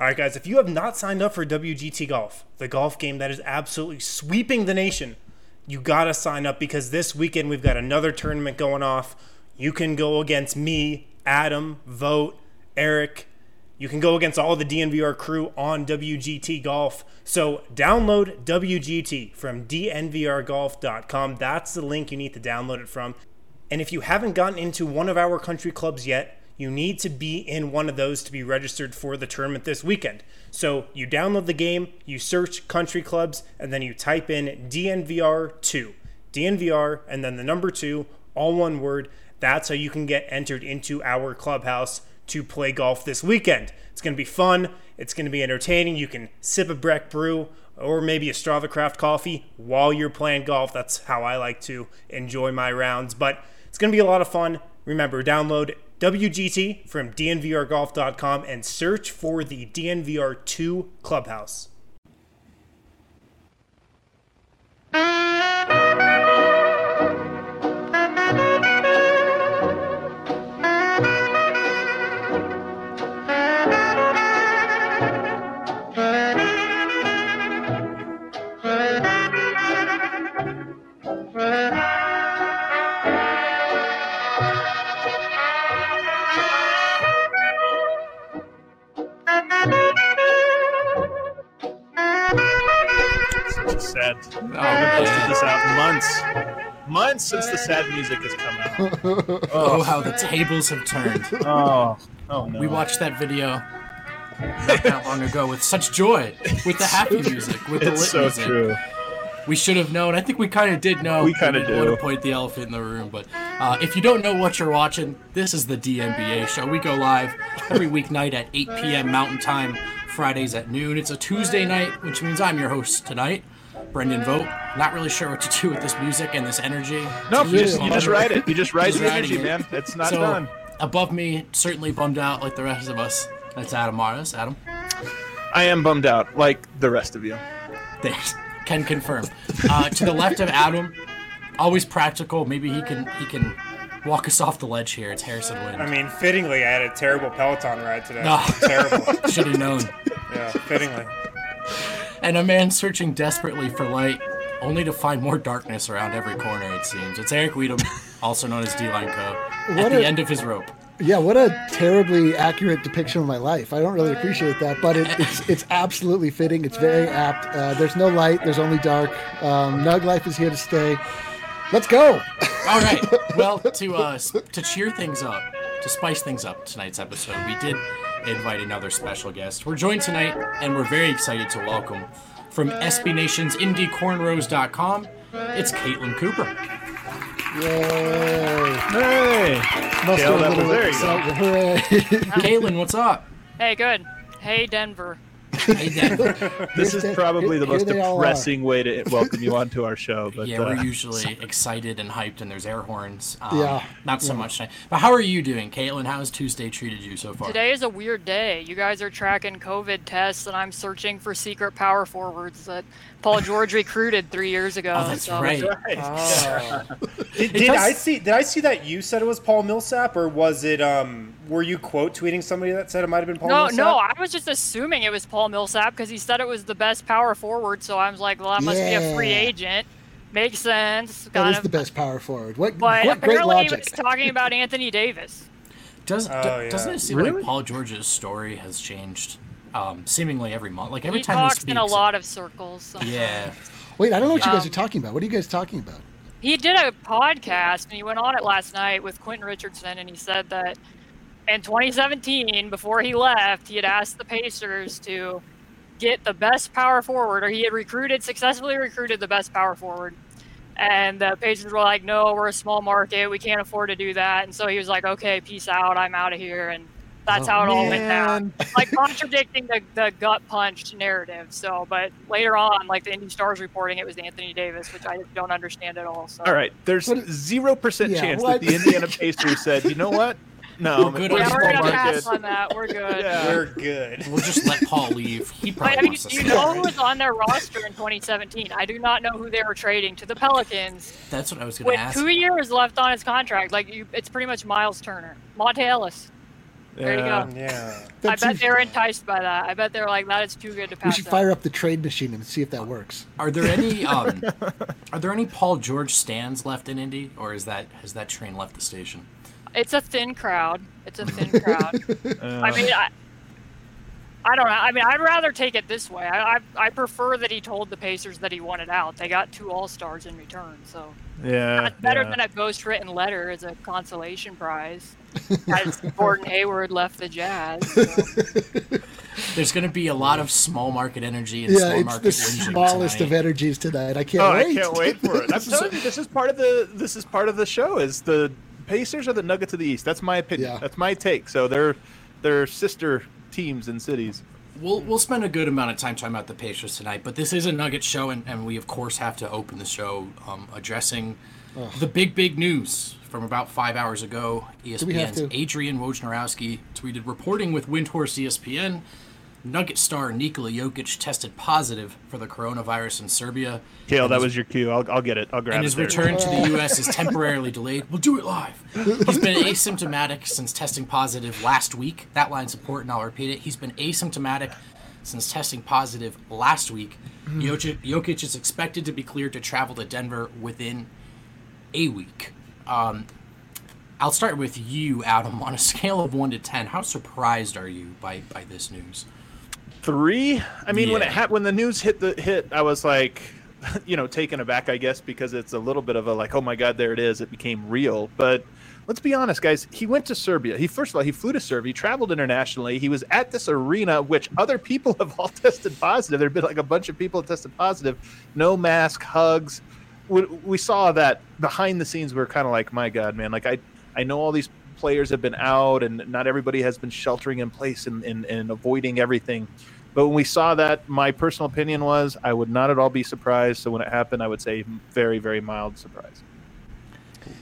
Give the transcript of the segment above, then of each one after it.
All right, guys, if you have not signed up for WGT Golf, the golf game that is absolutely sweeping the nation, you got to sign up because this weekend we've got another tournament going off. You can go against me, Adam, Vogt, Eric. You can go against all the DNVR crew on WGT Golf. So download WGT from dnvrgolf.com. That's the link you need to download it from. And if you haven't gotten into one of our country clubs yet, you need to be in one of those to be registered for the tournament this weekend. So you download the game, you search country clubs, and then you type in DNVR2. DNVR and then the number two, all one word. That's how you can get entered into our clubhouse to play golf this weekend. It's going to be fun. It's going to be entertaining. You can sip a Breck brew or maybe a Strava Craft coffee while you're playing golf. That's how I like to enjoy my rounds. But it's going to be a lot of fun. Remember, download WGT from DNVRGolf.com and search for the DNVR2 Clubhouse. Sad. Oh, I've been posted this out months. Months since the sad music has come out. Oh, how the tables have turned. Oh, oh no. We watched that video not that long ago with such joy, with the happy music, with the lit It's so music. true. We should have known. I think we kind of did know. We kinda didn't want to point the elephant in the room, but uh, if you don't know what you're watching, this is the DNBA show. We go live every weeknight at 8 p.m. Mountain Time, Fridays at noon. It's a Tuesday night, which means I'm your host tonight, Brendan Vogt. Not really sure what to do with this music and this energy. Nope, you just, Really? you just ride it. You just ride Just the energy, it. man. It's not so done. above me, certainly bummed out like the rest of us. That's Adam Mares. Adam, I am bummed out, like the rest of you. thanks. Can confirm. Uh, to the left of Adam, always practical. Maybe he can he can walk us off the ledge here. It's Harrison Wind. I mean, fittingly, I had a terrible Peloton ride today. No. Terrible. Should have known. Yeah, fittingly. And a man searching desperately for light, only to find more darkness around every corner. It seems. It's Eric Weedham, also known as D-Line Co. At What the a- end of his rope. Yeah, what a terribly accurate depiction of my life. I don't really appreciate that, but it, it's it's absolutely fitting. It's very apt. Uh, there's no light. There's only dark. Um, Nug life is here to stay. Let's go. All right. Well, to uh, to cheer things up, to spice things up tonight's episode, we did invite another special guest. We're joined tonight, and we're very excited to welcome from SB Nation's IndyCornrows.com. It's Caitlin Cooper. Yay! Hey! Muster Kale, that was- there you go. Hooray! Caitlin, what's up? Hey, good. Hey, Denver. Hey, Denver. This is probably the most they all are. depressing way to welcome you onto our show. But yeah, uh, we're usually excited and hyped, and there's air horns. Um, Yeah. Not so much tonight. But how are you doing, Caitlin? How has Tuesday treated you so far? Today is a weird day. You guys are tracking COVID tests, and I'm searching for secret power forwards that Paul George recruited three years ago. Oh, that's so- right. Oh. did, did does- I see? Did I see that you said it was Paul Millsap, or was it? Um, were you quote tweeting somebody that said it might have been Paul No, Millsap? no, I was just assuming it was Paul Millsap because he said it was the best power forward. So I was like, well, that must be a free agent. Makes sense. that kind is of. the best power forward. What, But what great apparently he was talking about Anthony Davis. Does Oh, do- yeah. doesn't it seem Really? like Paul George's story has changed um, seemingly every month? Like every he time talks he speaks. in a lot of circles. so- Yeah. Wait, I don't know what you guys Um, are talking about. What are you guys talking about? He did a podcast and he went on it last night with Quentin Richardson and he said that in 2017, before he left, he had asked the Pacers to get the best power forward, or he had recruited, successfully recruited the best power forward. And the Pacers were like, no, we're a small market. We can't afford to do that. And so he was like, okay, peace out. I'm out of here. And that's Oh, how it all went down. Like contradicting the, the gut punch narrative. So, but later on, like the Indy Stars reporting, it was Anthony Davis, which I don't understand at all. So. All right, there's zero percent Yeah, chance what? that the Indiana Pacers said, you know what? No, We're good we're Yeah, we're gonna market. pass on that. We're good. Yeah. We're good. We'll just let Paul leave. He probably But I mean, wants to you know who was on their roster in 2017? I do not know who they were trading to the Pelicans That's what I was going with to ask. two years left on his contract. Like, you, it's pretty much Miles Turner, Monta Ellis. There you go. Yeah. I bet seems- they're enticed by that. I bet they're like, that is too good to pass. We should up. fire up the trade machine and see if that works. Are there any um, are there any Paul George stands left in Indy, or is that has that train left the station? It's a thin crowd. It's a thin crowd. I mean, I, I don't know. I mean, I'd rather take it this way. I, I I prefer that he told the Pacers that he wanted out. They got two All Stars in return, so Yeah. that's better yeah. than a ghost written letter as a consolation prize. as Gordon Hayward left the Jazz. so. There's going to be a lot of small market energy and Yeah, small it's market the smallest tonight. of energies tonight. I can't Oh, wait. I can't wait for it. I'm telling you, this is part of the this is part of the show. Is the Pacers are the Nuggets of the East? That's my opinion. Yeah. That's my take. So they're they're sister teams and cities. We'll we'll spend a good amount of time talking about the Pacers tonight, but this is a Nugget show, and, and we of course have to open the show um, addressing the big big news from about five hours ago. We ESPN's? Adrian Wojnarowski tweeted reporting with Windhorst ESPN. Nugget star Nikola Jokic tested positive for the coronavirus in Serbia. Kale, that his- was your cue. I'll, I'll get it. I'll grab and it. his there. return to the U.S. is temporarily delayed. We'll do it live. He's been asymptomatic since testing positive last week. That line's important. I'll repeat it. He's been asymptomatic since testing positive last week. Jokic, Jokic is expected to be cleared to travel to Denver within a week. Um, I'll start with you, Adam. On a scale of one to ten, how surprised are you by by this news? Three. I mean, when it Yeah. ha- when the news hit the hit, I was like, you know, taken aback, I guess, because it's a little bit of a like, oh my god, there it is. It became real. But let's be honest, guys. He went to Serbia. He first of all, he flew to Serbia. He traveled internationally. He was at this arena, which other people have all tested positive. There've been like a bunch of people tested positive. No mask, hugs. We, we saw that behind the scenes. We are kind of like, my god, man. Like I, I know all these players have been out and not everybody has been sheltering in place and, and, and avoiding everything. But when we saw that, my personal opinion was I would not at all be surprised. So when it happened, I would say very, very mild surprise.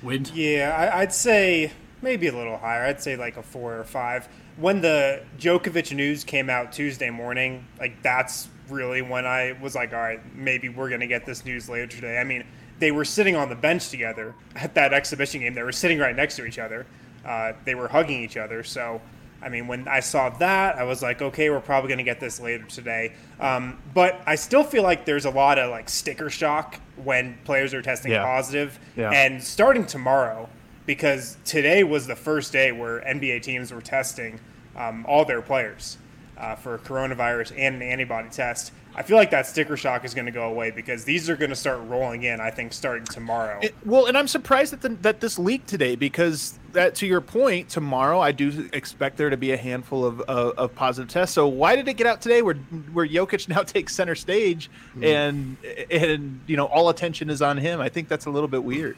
Wind. Yeah, I, I'd say maybe a little higher. I'd say like a four or five. When the Djokovic news came out Tuesday morning, like that's really when I was like, all right, maybe we're gonna get this news later today. I mean, they were sitting on the bench together at that exhibition game. They were sitting right next to each other. Uh, they were hugging each other. So, I mean, when I saw that, I was like, okay, we're probably gonna get this later today. Um, but I still feel like there's a lot of like sticker shock when players are testing Yeah. positive. Yeah. And starting tomorrow, because today was the first day where NBA teams were testing um, all their players uh, for coronavirus and an antibody test. I feel like that sticker shock is going to go away because these are going to start rolling in. I think starting tomorrow. It- well, and I'm surprised that the, that this leaked today because that, to your point, tomorrow I do expect there to be a handful of, of, of positive tests. So why did it get out today, where where Jokic now takes center stage and and you know all attention is on him? I think that's a little bit weird.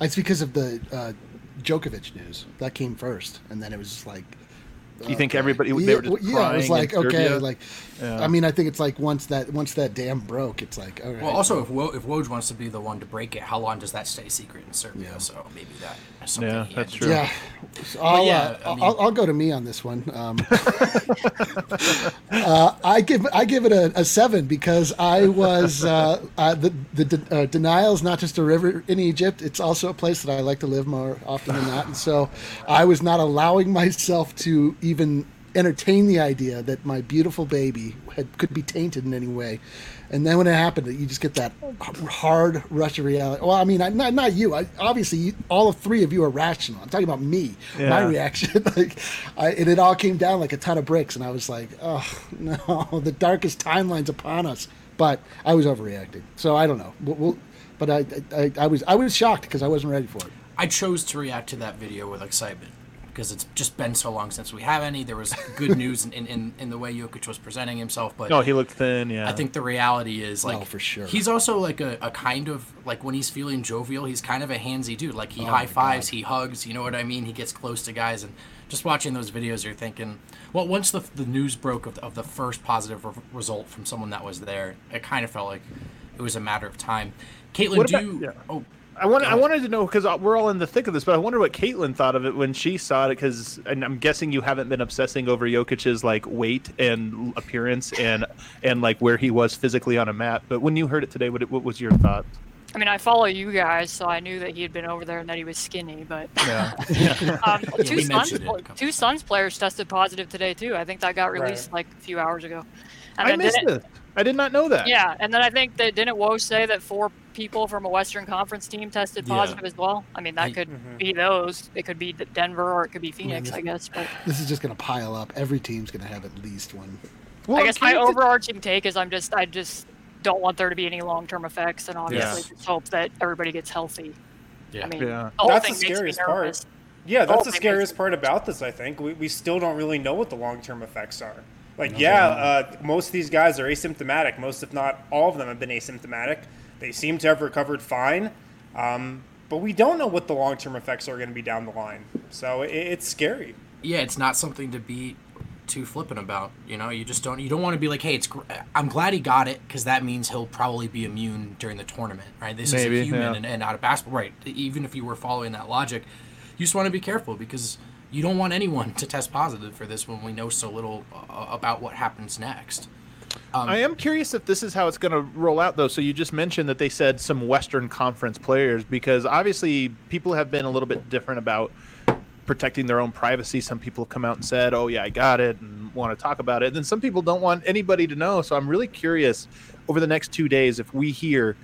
It's because of the uh, Djokovic news that came first, and then it was just like. You think everybody they yeah, were just yeah, crying it was like in okay, Serbia? like Yeah. I mean, I think it's like once that once that dam broke, it's like all right. Well, also, if Wo- if Woj wants to be the one to break it, how long does that stay secret in Serbia? Yeah. So maybe that is something Yeah, that's true. yeah, So I'll, yeah, uh, I mean- I'll, I'll go to me on this one. Um, uh, I give I give it a, a seven because I was uh, uh, the the de- uh, denial is not just a river in Egypt; it's also a place that I like to live more often than not, and so I was not allowing myself to even entertain the idea that my beautiful baby had, could be tainted in any way. And then when it happened, you just get that hard rush of reality. Well, I mean, I, not not you. I, obviously, you, all of three of you are rational. I'm talking about me, my reaction. like, I, and it all came down like a ton of bricks, and I was like, oh no, the darkest timeline's upon us. But I was overreacting, so I don't know. We'll, we'll, but I, I, I was I was shocked because I wasn't ready for it. I chose to react to that video with excitement because it's just been so long since we have any. There was good news in, in, in, in the way Jokic was presenting himself, but Oh, he looked thin. Yeah, I think the reality is like No, for sure. He's also like a, a kind of like when he's feeling jovial, he's kind of a handsy dude. Like he Oh high fives, he hugs. You know what I mean? He gets close to guys, and just watching those videos, you're thinking, well, once the the news broke of, of the first positive re- result from someone that was there, it kind of felt like it was a matter of time. Caitlin, What do about- you? yeah. Oh, I want. I wanted to know because we're all in the thick of this, but I wonder what Caitlin thought of it when she saw it. Because, and I'm guessing you haven't been obsessing over Jokic's like weight and appearance and and like where he was physically on a map. But when you heard it today, what what was your thought? I mean, I follow you guys, so I knew that he had been over there and that he was skinny. But Yeah. um, two we Suns, mentioned it a pl- couple two Suns players tested positive today too. I think that got released like a few hours ago. And I missed didn't- this. I did not know that. Yeah, and then I think that didn't Woj say that four people from a Western Conference team tested Yeah. positive as well. I mean, that I- could Mhm. be those. It could be D- Denver or it could be Phoenix, this- I guess. But This is just going to pile up. Every team's going to have at least one. Well, I guess my curious to- overarching take is I'm just I just don't want there to be any long term effects, and obviously Yeah. just hope that everybody gets healthy. Yeah. I mean, Yeah. the whole That's thing the scariest part. Yeah, that's Oh, the scariest part about this. I think we, we still don't really know what the long term effects are. Like, yeah, uh, most of these guys are asymptomatic. Most, if not all of them, have been asymptomatic. They seem to have recovered fine, um, but we don't know what the long term effects are going to be down the line. So it, it's scary. yeah, it's not something to be too flippant about. You know, you just don't. You don't want to be like, hey, it's. Gr- I'm glad he got it because that means he'll probably be immune during the tournament, right? This Maybe, is a human yeah. and, and not a basketball, right? Even if you were following that logic, you just want to be careful because you don't want anyone to test positive for this when we know so little uh, about what happens next. I am curious if this is how it's going to roll out, though. So you just mentioned that they said some Western Conference players, because obviously people have been a little bit different about protecting their own privacy. Some people have come out and said, "Oh yeah, I got it," and want to talk about it. And then some people don't want anybody to know. So I'm really curious over the next two days if we hear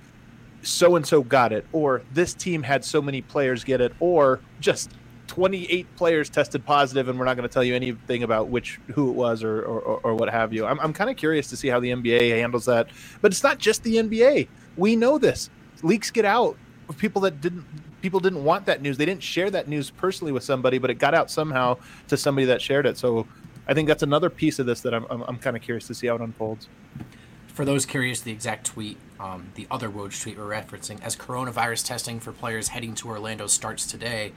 so and so got it, or this team had so many players get it, or just 28 players tested positive, and we're not going to tell you anything about which who it was or or, or, what have you. I'm, I'm kind of curious to see how the NBA handles that. But it's not just the NBA. We know this. Leaks get out of people that didn't people didn't want that news. They didn't share that news personally with somebody, but it got out somehow to somebody that shared it. So I think that's another piece of this that I'm I'm, I'm kind of curious to see how it unfolds. For those curious, the exact tweet, um, the other Woj tweet we're referencing, as coronavirus testing for players heading to Orlando starts today,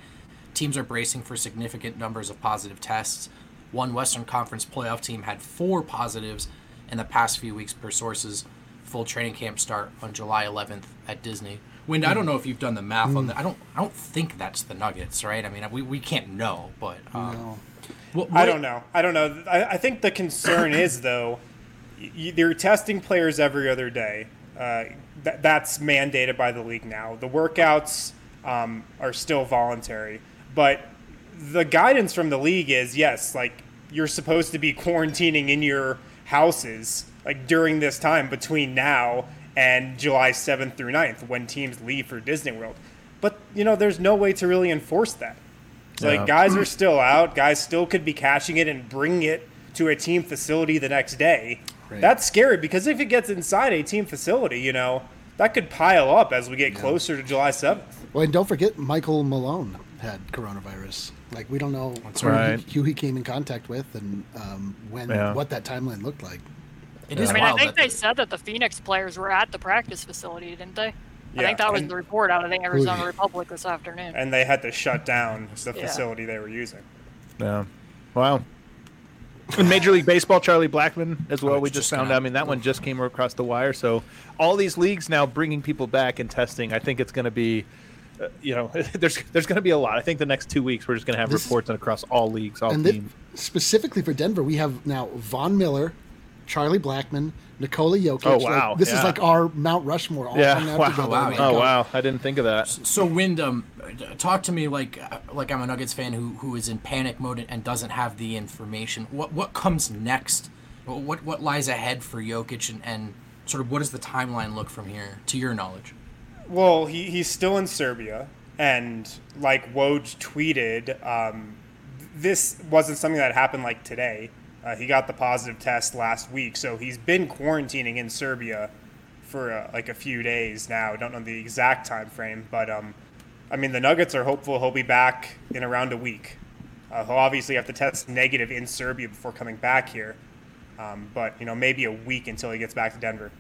teams are bracing for significant numbers of positive tests. One Western Conference playoff team had four positives in the past few weeks, per sources. Full training camp start on July 11th at Disney. Wind, I don't know if you've done the math on that. I don't. I don't think that's the Nuggets, right? I mean, we, we can't know, but um, No. what- I don't know. I don't know. I, I think the concern is though, y- they're testing players every other day. Uh, that, that's mandated by the league now. The workouts um, are still voluntary, but the guidance from the league is yes, like you're supposed to be quarantining in your houses like during this time between now and July 7th through 9th when teams leave for Disney World. But you know, there's no way to really enforce that. So, Yeah. like guys are still out. Guys still could be catching it and bringing it to a team facility the next day. Right. That's scary because if it gets inside a team facility, you know that could pile up as we get closer to July seventh. Well, and don't forget, Michael Malone had coronavirus. Like we don't know who, right. he, who he came in contact with and um, when Yeah. what that timeline looked like. It is I mean, I think they said that the Phoenix players were at the practice facility, didn't they? I think that was and- the report out of the Arizona Ooh. Republic this afternoon. and they had to shut down the Yeah. facility they were using. Yeah. Wow. In Major League Baseball, Charlie Blackmon as well. I we just just found out. I mean, that one just came across the wire. So, all these leagues now bringing people back and testing. I think it's going to be, uh, you know, there's there's going to be a lot. I think the next two weeks we're just going to have This- reports across all leagues, all and thi- teams. specifically for Denver, we have now Von Miller, Charlie Blackmon, Nikola Jokic. Oh, Like, wow, this is like our Mount Rushmore all Yeah, wow. together. Wow, Oh wow, I didn't think of that. So Wyndham, talk to me like like I'm a Nuggets fan who who is in panic mode and doesn't have the information. What what comes next? What what lies ahead for Jokic and, and sort of what does the timeline look from here to your knowledge? Well, he, he's still in Serbia, and like Woj tweeted, um, this wasn't something that happened like today. Uh, he got the positive test last week, so he's been quarantining in Serbia for uh, like a few days now. Don't know the exact time frame, but um, I mean the Nuggets are hopeful he'll be back in around a week. Uh, he'll obviously have to test negative in Serbia before coming back here, um, but you know maybe a week until he gets back to Denver.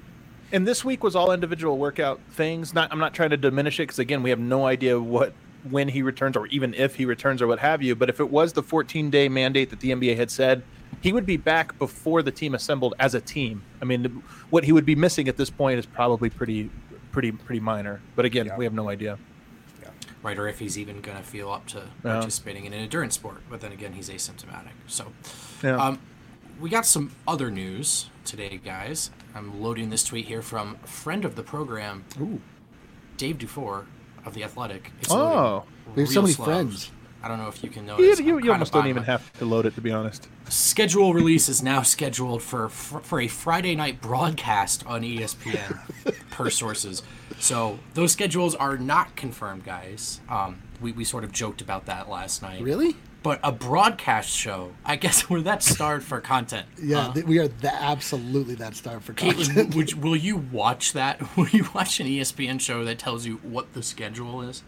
And this week was all individual workout things. Not, I'm not trying to diminish it because again, we have no idea what when he returns or even if he returns or what have you. But if it was the 14 day mandate that the NBA had said, he would be back before the team assembled as a team. I mean, what he would be missing at this point is probably pretty, pretty, pretty minor. But again, Yeah. we have no idea. Right, or if he's even going to feel up to participating in an endurance sport. But then again, he's asymptomatic. So, Yeah. um, we got some other news today, guys. I'm loading this tweet here from a friend of the program, Ooh. Dave Dufour of the Athletic. It's Oh. We have so many slow. friends. I don't know if you can You, notice. you, I'm you almost don't even my- have to load it, to be honest. schedule release is now scheduled for for a Friday night broadcast on ESPN per sources. So those schedules are not confirmed, guys. Um, we, we sort of joked about that last night. Really? But a broadcast show, I guess we're that starved for content. Yeah, Uh, th- we are that absolutely that starved for Caitlin, content. would, will you watch that? Will you watch an ESPN show that tells you what the schedule is?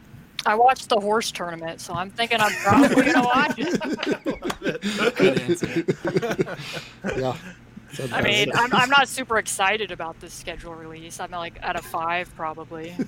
I watched the horse tournament, so I'm thinking I'm probably gonna watch it. Good answer. yeah. So I mean, I'm, I'm not super excited about this schedule release. I'm like at a five probably.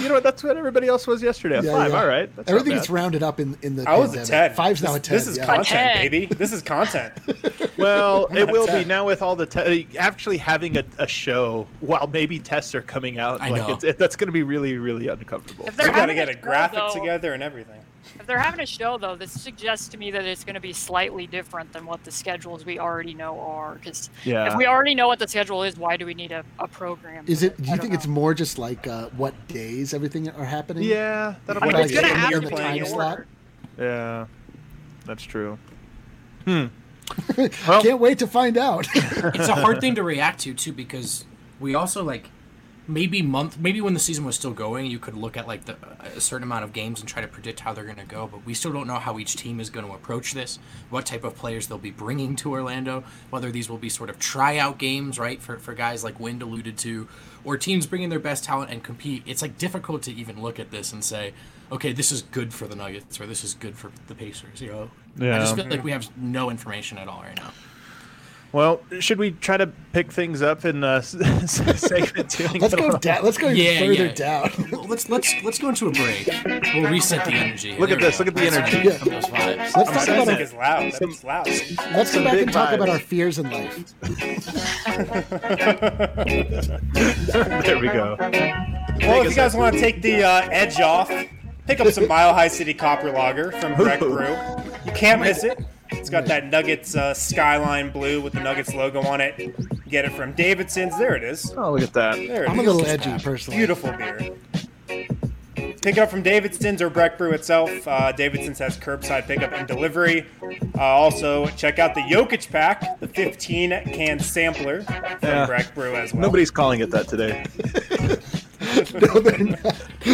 You know what? That's what everybody else was yesterday. A Yeah, five. yeah. All right. That's everything gets rounded up in in the. I was a 10. Five's now this, a ten. This is yeah. content, baby. This is content. Well, it will be now with all the te- actually having a, a show while maybe tests are coming out. I like know. It's, it, that's going to be really, really uncomfortable. If We they're got to get a show, graphic though- together and everything. If they're having a show though, this suggests to me that it's going to be slightly different than what the schedules we already know are. Because Yeah. if we already know what the schedule is, why do we need a, a program? Is it? Do you think know. it's more just like uh, what days everything are happening? Yeah, that'll I be it's Like, gonna in- in the time slot. Yeah, that's true. Hmm. Can't wait to find out. it's a hard thing to react to too because we also like maybe month maybe when the season was still going you could look at like the a certain amount of games and try to predict how they're going to go but we still don't know how each team is going to approach this what type of players they'll be bringing to orlando whether these will be sort of tryout games right for, for guys like wind alluded to or teams bringing their best talent and compete. It's like difficult to even look at this and say okay this is good for the nuggets or this is good for the pacers you know? I just feel like we have no information at all right now Well, should we try to pick things up in uh, segment two? let's go on? down. Let's go Yeah, further yeah. down. Well, let's let's let's go into a break. We'll reset the energy. Look at There we this, go. look at the That's energy. right, some of those vibes. Let's The talk about music our, is loud. That's loud. let's some go back big and talk about our fears in life. There we go. Well, if you guys want to take the uh, edge off, pick up some Mile High City Copper Lager from Breck Ooh. Brew. You can't miss it. It's got that Nuggets uh, skyline blue with the Nuggets logo on it. Get it from Davidson's. There it is. Oh, look at that. There it I'm a is. little edgy personally. Beautiful beer. Pick it up from Davidson's or Breck Brew itself. Uh, Davidson's has curbside pickup and delivery. Uh, also, check out the Jokic pack, the 15 can sampler from Yeah. Breck Brew as well. Nobody's calling it that today.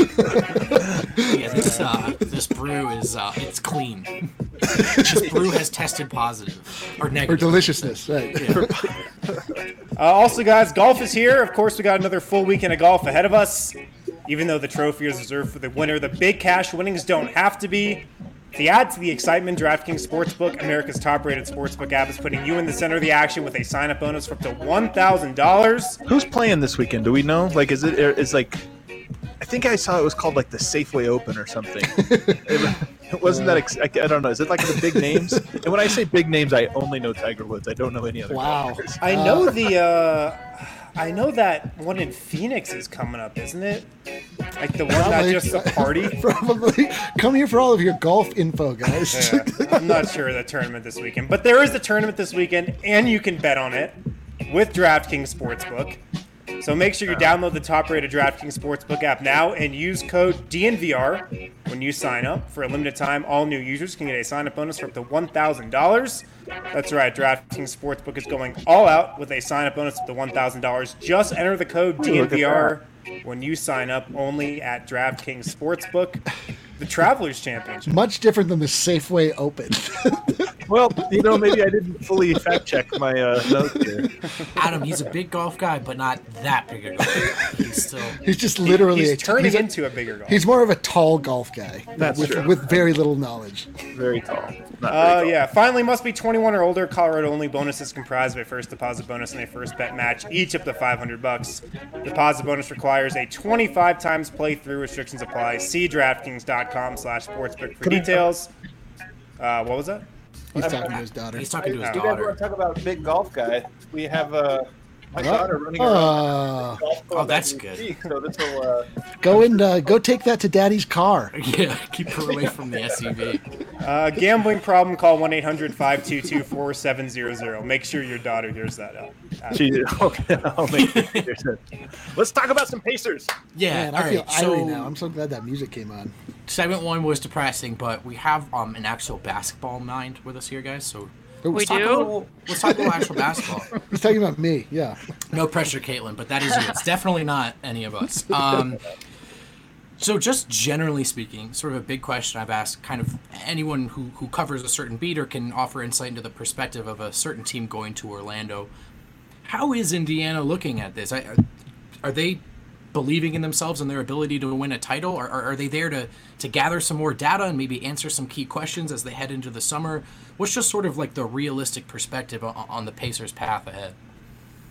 Yeah, this uh, this brew is uh, it's clean. this brew has tested positive or Or negative. deliciousness, right? Uh, also, guys, golf is here. Of course, we got another full weekend of golf ahead of us. Even though the trophy is reserved for the winner, the big cash winnings don't have to be. To add to the excitement, DraftKings Sportsbook, America's top-rated sportsbook app, is putting you in the center of the action with a sign-up bonus for up to one thousand dollars. Who's playing this weekend? Do we know? Like, is it? Is like, I think I saw it was called like the Safeway Open or something. it, wasn't that? Ex- I, I don't know. Is it like the big names? and when I say big names, I only know Tiger Woods. I don't know any other. Wow. golfers. I know the. Uh, I know that one in Phoenix is coming up, isn't it? Like the one that's just a party. Probably. Come here for all of your golf info, guys. Yeah, I'm not sure of the tournament this weekend, but there is a tournament this weekend, and you can bet on it with DraftKings Sportsbook. So make sure you download the top-rated DraftKings Sportsbook app now and use code DNVR when you sign up. For a limited time, all new users can get a sign-up bonus for up to $1,000. That's right, DraftKings Sportsbook is going all out with a sign-up bonus up to $1,000. Just enter the code DNVR when you sign up only at DraftKings Sportsbook, the Travelers Championship. Much different than the Safeway Open. Well, you know, maybe I didn't fully fact check my uh, notes here. Adam, he's a big golf guy, but not that big a golf guy. He's still he's just literally He's a, turning he's, a- into a bigger golfer. he's more of a tall golf guy That's with, true. with very little knowledge. Very tall. Not very Uh, yeah. Finally, must be 21 or older. Colorado only bonus is comprised of a first deposit bonus and a first bet match, each up to 500 bucks. Deposit bonus requires a 25 times playthrough. Restrictions apply. See DraftKings.com/sportsbook for details. Uh, what was that? He's talking to his daughter. he's talking to his You You guys daughter. want to talk about big golf guy? We have uh, My What? daughter running around. Uh, golf Oh, that's good. speak, so this will. Uh, go and uh, go take that to Daddy's car. Yeah, keep her away from the SUV. Uh, gambling problem, call 1 800 522 4700. Make sure your daughter hears that out. Uh, she, okay, I'll make it. Let's talk about some Pacers. Yeah, Man, all I feel right. irie So now. I'm so glad that music came on. Segment one was depressing, but we have um an actual basketball mind with us here, guys. So Ooh, We let's talk do? a little- let's talk a little actual basketball. He's talking about me. Yeah. No pressure, Caitlin, but that is you. It's definitely not any of us. Um, so, just generally speaking, sort of a big question I've asked kind of anyone who, who covers a certain beat or can offer insight into the perspective of a certain team going to Orlando. How is Indiana looking at this? I, are, are they believing in themselves and their ability to win a title? Or are, are they there to, to gather some more data and maybe answer some key questions as they head into the summer? What's just sort of like the realistic perspective on, on the Pacers' path ahead?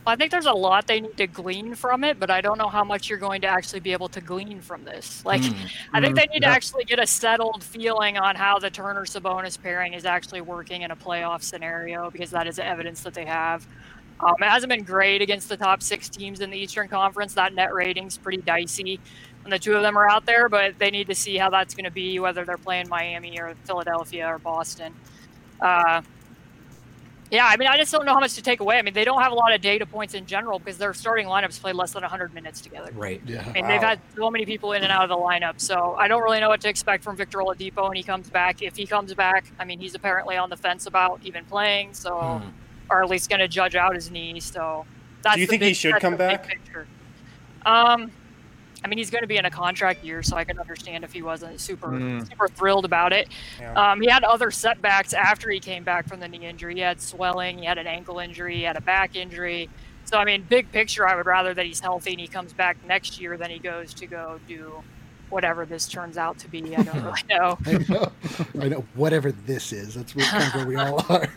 I think there's a lot they need to glean from it, but I don't know how much you're going to actually be able to glean from this. Like, hmm. I think hmm. they need to actually get a settled feeling on how the Turner Sabonis pairing is actually working in a playoff scenario because that is evidence that they have. Um, it hasn't been great against the top six teams in the Eastern Conference. That net rating's pretty dicey when the two of them are out there, but they need to see how that's going to be, whether they're playing Miami or Philadelphia or Boston. Uh, yeah, I mean, I just don't know how much to take away. I mean, they don't have a lot of data points in general because their starting lineups play less than 100 minutes together. Right. Yeah. I mean, they've had so many people in and out of the lineup, so I don't really know what to expect from Victor Oladipo when he comes back. If he comes back, I mean, he's apparently on the fence about even playing, so Hmm. Or at least going to judge out his knee. So that's Do you think big, he should come the big back? Picture. Um, I mean, he's going to be in a contract year, so I can understand if he wasn't super Mm. super thrilled about it. Yeah. Um, he had other setbacks after he came back from the knee injury. He had swelling, he had an ankle injury, he had a back injury. So, I mean, big picture, I would rather that he's healthy and he comes back next year than he goes to go do whatever this turns out to be. I don't really know. I know. I know. Whatever this is, that's what, kind of where we all are.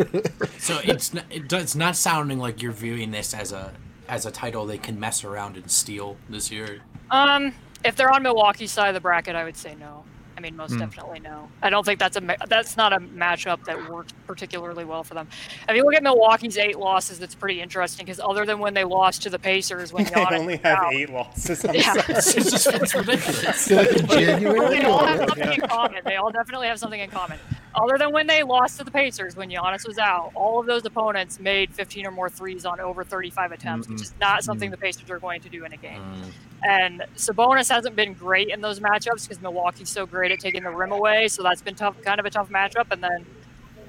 So it's not, it does, it's not sounding like you're viewing this as a as a title they can mess around and steal this year. Um, if they're on Milwaukee's side of the bracket, I would say no. I mean, most Hmm. definitely no. I don't think that's a ma- that's not a matchup that worked particularly well for them. If you look at Milwaukee's eight losses, that's pretty interesting because other than when they lost to the Pacers, when they only have out, eight losses. I'm Yeah. sorry. It's just it's ridiculous. like in January. they all have or- something in common. They all definitely have something in common. Other than when they lost to the Pacers when Giannis was out, all of those opponents made 15 or more threes on over 35 attempts, which is not something the Pacers are going to do in a game. Mm. And Sabonis hasn't been great in those matchups because Milwaukee's so great at taking the rim away. So that's been tough, kind of a tough matchup. And then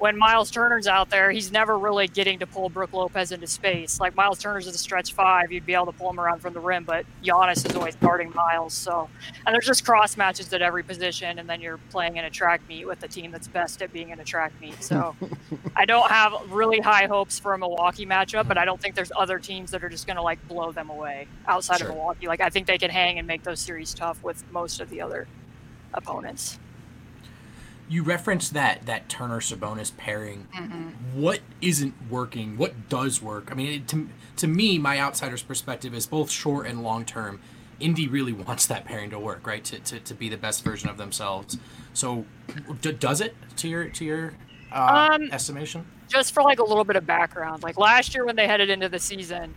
when Miles Turner's out there, he's never really getting to pull Brooke Lopez into space. Like Miles Turner's at the stretch five, you'd be able to pull him around from the rim, but Giannis is always guarding Miles. So, and there's just cross matches at every position, and then you're playing in a track meet with the team that's best at being in a track meet. So, I don't have really high hopes for a Milwaukee matchup, but I don't think there's other teams that are just going to like blow them away outside Sure. of Milwaukee. Like I think they can hang and make those series tough with most of the other opponents. You referenced that that Turner Sabonis pairing. Mm-hmm. What isn't working? What does work? I mean, it, to to me, my outsider's perspective is both short and long term. Indy really wants that pairing to work, right? To, to, to be the best version of themselves. So, d- does it to your to your uh, Um, estimation? just for like a little bit of background, like last year when they headed into the season,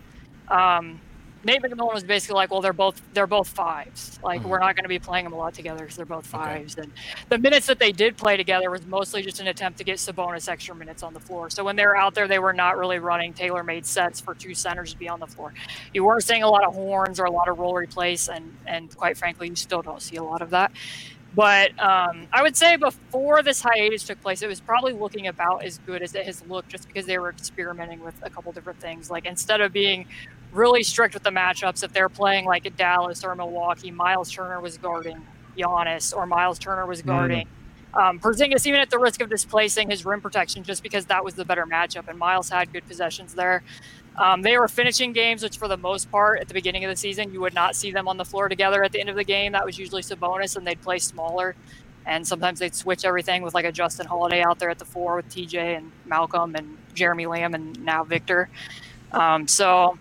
um, Nate McMillan was basically like, "Well, they're both they're both fives. Like Mhm. we're not going to be playing them a lot together because they're both Okay. fives." And the minutes that they did play together was mostly just an attempt to get Sabonis extra minutes on the floor. So when they were out there, they were not really running tailor-made sets for two centers to be on the floor. You weren't seeing a lot of horns or a lot of roll replace, and and quite frankly, you still don't see a lot of that. But um, I would say before this hiatus took place, it was probably looking about as good as it has looked just because they were experimenting with a couple different things. Like instead of being really strict with the matchups, if they're playing like at Dallas or Milwaukee, Miles Turner was guarding Giannis or Miles Turner was guarding. Um, Porzingis, even at the risk of displacing his rim protection, just because that was the better matchup, and Miles had good possessions there. Um, they were finishing games, which for the most part at the beginning of the season, you would not see them on the floor together at the end of the game. That was usually Sabonis, and they'd play smaller. And sometimes they'd switch everything with like a Justin Holiday out there at the four with TJ and Malcolm and Jeremy Lamb and now Victor. Um, so,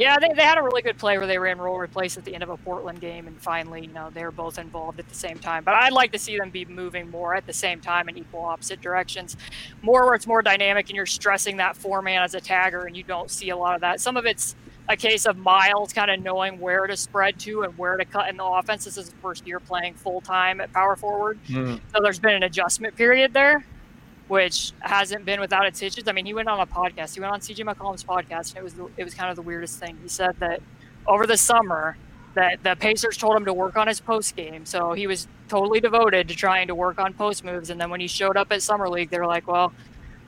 yeah, they, they had a really good play where they ran roll replace at the end of a Portland game, and finally, you know, they were both involved at the same time. But I'd like to see them be moving more at the same time in equal opposite directions, more where it's more dynamic and you're stressing that four man as a tagger, and you don't see a lot of that. Some of it's a case of Miles kind of knowing where to spread to and where to cut in the offense. This is his first year playing full time at power forward, Mm. so there's been an adjustment period there, which hasn't been without its hitches. I mean, he went on a podcast. He went on CJ McCollum's podcast, and it was it was kind of the weirdest thing. He said that over the summer that the Pacers told him to work on his post game, so he was totally devoted to trying to work on post moves. And then when he showed up at summer league, they were like, "Well,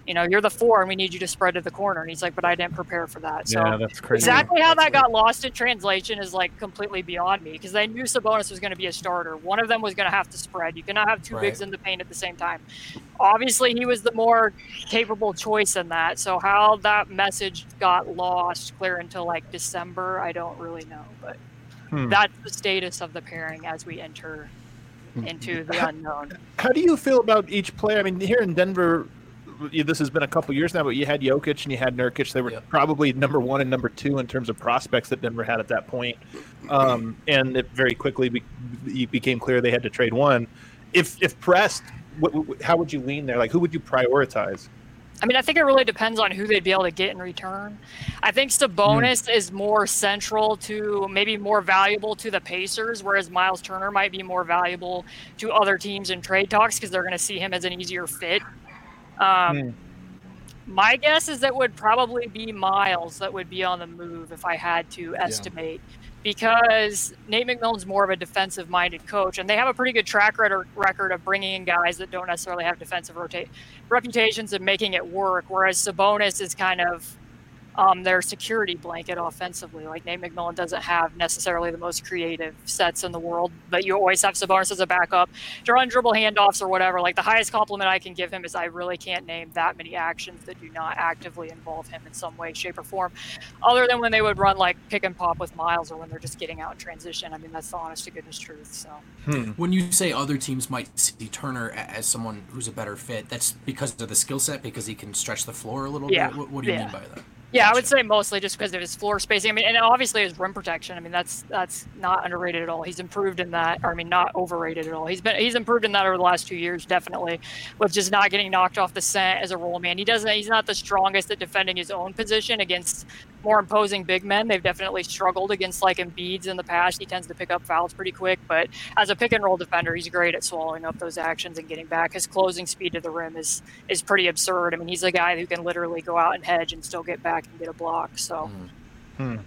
you know, you're the four, and we need you to spread to the corner." And he's like, "But I didn't prepare for that." So yeah, that's crazy. exactly how that got lost in translation is like completely beyond me because they knew Sabonis was going to be a starter. One of them was going to have to spread. You cannot have two Right. bigs in the paint at the same time. Obviously, he was the more capable choice in that. So how that message got lost clear until like December, I don't really know. But Hmm. that's the status of the pairing as we enter into the unknown. How do you feel about each player? I mean, here in Denver, this has been a couple years now, but you had Jokic and you had Nurkic. They were Yeah. probably number one and number two in terms of prospects that Denver had at that point. Um, and it very quickly be, it became clear they had to trade one. If if pressed, what, what, how would you lean there? Like, who would you prioritize? I mean, I think it really depends on who they'd be able to get in return. I think Sabonis is more central to, maybe more valuable to the Pacers, whereas Miles Turner might be more valuable to other teams in trade talks because they're going to see him as an easier fit. Um, Hmm. My guess is that would probably be Miles that would be on the move if I had to estimate. Because Nate McMillan's more of a defensive minded coach, and they have a pretty good track record record of bringing in guys that don't necessarily have defensive rota- reputations and making it work. Whereas Sabonis is kind of um, their security blanket offensively. Like Nate McMillan doesn't have necessarily the most creative sets in the world, but you always have Sabonis as a backup to run dribble handoffs or whatever. Like the highest compliment I can give him is I really can't name that many actions that do not actively involve him in some way, shape, or form, other than when they would run like pick and pop with Miles or when they're just getting out in transition. I mean, that's the honest to goodness truth. So. When you say other teams might see Turner as someone who's a better fit, that's because of the skill set, because he can stretch the floor a little Yeah, bit. What, what do you yeah. mean by that? Yeah, I would say mostly just because of his floor spacing. I mean, and obviously his rim protection. I mean, that's that's not underrated at all. He's improved in that. Or I mean, not overrated at all. He's been he's improved in that over the last two years, definitely, with just not getting knocked off the scent as a roll man. He doesn't. He's not the strongest at defending his own position against more imposing big men. They've definitely struggled against like Embiid's in the past. He tends to pick up fouls pretty quick, but as a pick and roll defender, he's great at swallowing up those actions and getting back. His closing speed to the rim is is pretty absurd. I mean, he's a guy who can literally go out and hedge and still get back and get a block. So. Mm-hmm. Hmm.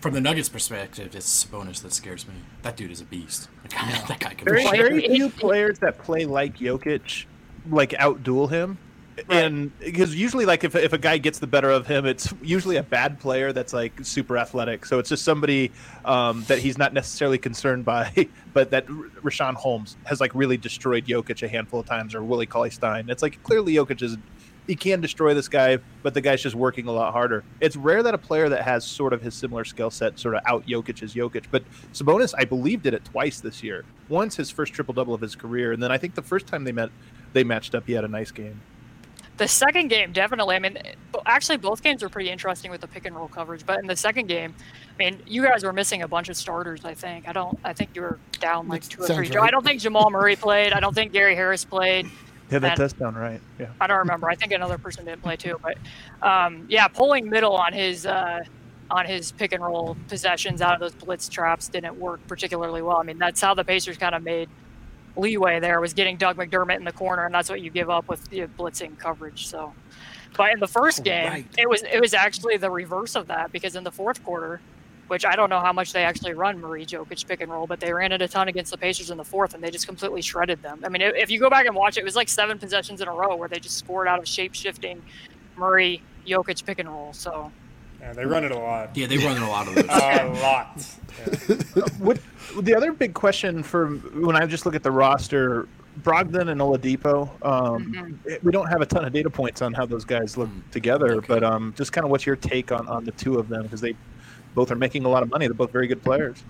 From the Nuggets' perspective, it's Sabonis that scares me. That dude is a beast. That guy, that guy can Very, Like, very few players that play like Jokic, like outduel him. And because usually, like if, if a guy gets the better of him, it's usually a bad player that's like super athletic. So it's just somebody um, that he's not necessarily concerned by, but that Richaun Holmes has like really destroyed Jokic a handful of times, or Willie Cauley Stein. It's like clearly Jokic is he can destroy this guy, but the guy's just working a lot harder. It's rare that a player that has sort of his similar skill set sort of out Jokic is Jokic. But Sabonis, I believe, did it twice this year. Once his first triple double of his career, and then I think the first time they met, they matched up. He had a nice game. The second game, definitely. I mean, actually, both games were pretty interesting with the pick and roll coverage. But in the second game, I mean, you guys were missing a bunch of starters. I think. I don't. I think you were down like That two or three. right. I don't think Jamal Murray played. I don't think Gary Harris played. Yeah, that And- does sound right. Yeah. I don't remember. I think another person didn't play too. But um, yeah, pulling middle on his uh, on his pick and roll possessions out of those blitz traps didn't work particularly well. I mean, that's how the Pacers kind of made leeway there was getting Doug McDermott in the corner, and that's what you give up with the blitzing coverage. So, but in the first oh, game, Right. it was it was actually the reverse of that because in the fourth quarter. Which I don't know how much they actually run Murray Jokic pick and roll, but they ran it a ton against the Pacers in the fourth, and they just completely shredded them. I mean, if if you go back and watch it, it was like seven possessions in a row where they just scored out of shape shifting Murray Jokic pick and roll. So Yeah, they run it a lot. Yeah, they run it a lot of those. A lot. Yeah. What the other big question for when I just look at the roster, Brogdon and Oladipo. Um, it- we don't have a ton of data points on how those guys look Mm, together, okay. but um, just kind of what's your take on, on the two of them because they both are making a lot of money. They're both very good players.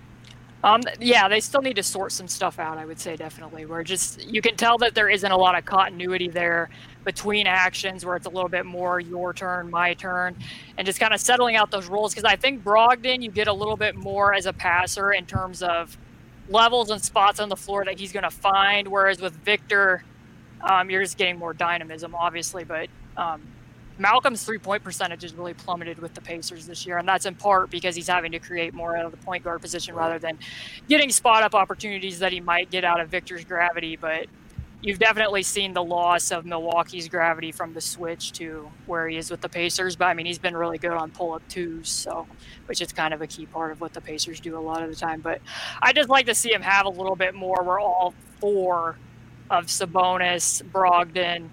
Um, yeah, they still need to sort some stuff out. I would say definitely. Where just you can tell that there isn't a lot of continuity there between actions, where it's a little bit more your turn, my turn, and just kind of settling out those roles. Because I think Brogdon, you get a little bit more as a passer in terms of levels and spots on the floor that he's going to find. Whereas with Victor, um, you're just getting more dynamism, obviously, but um, Malcolm's three point percentage has really plummeted with the Pacers this year, and that's in part because he's having to create more out of the point guard position rather than getting spot up opportunities that he might get out of Victor's gravity. But you've definitely seen the loss of Milwaukee's gravity from the switch to where he is with the Pacers. But I mean, he's been really good on pull up twos, so which is kind of a key part of what the Pacers do a lot of the time. But I just like to see him have a little bit more where all four of Sabonis, Brogdon,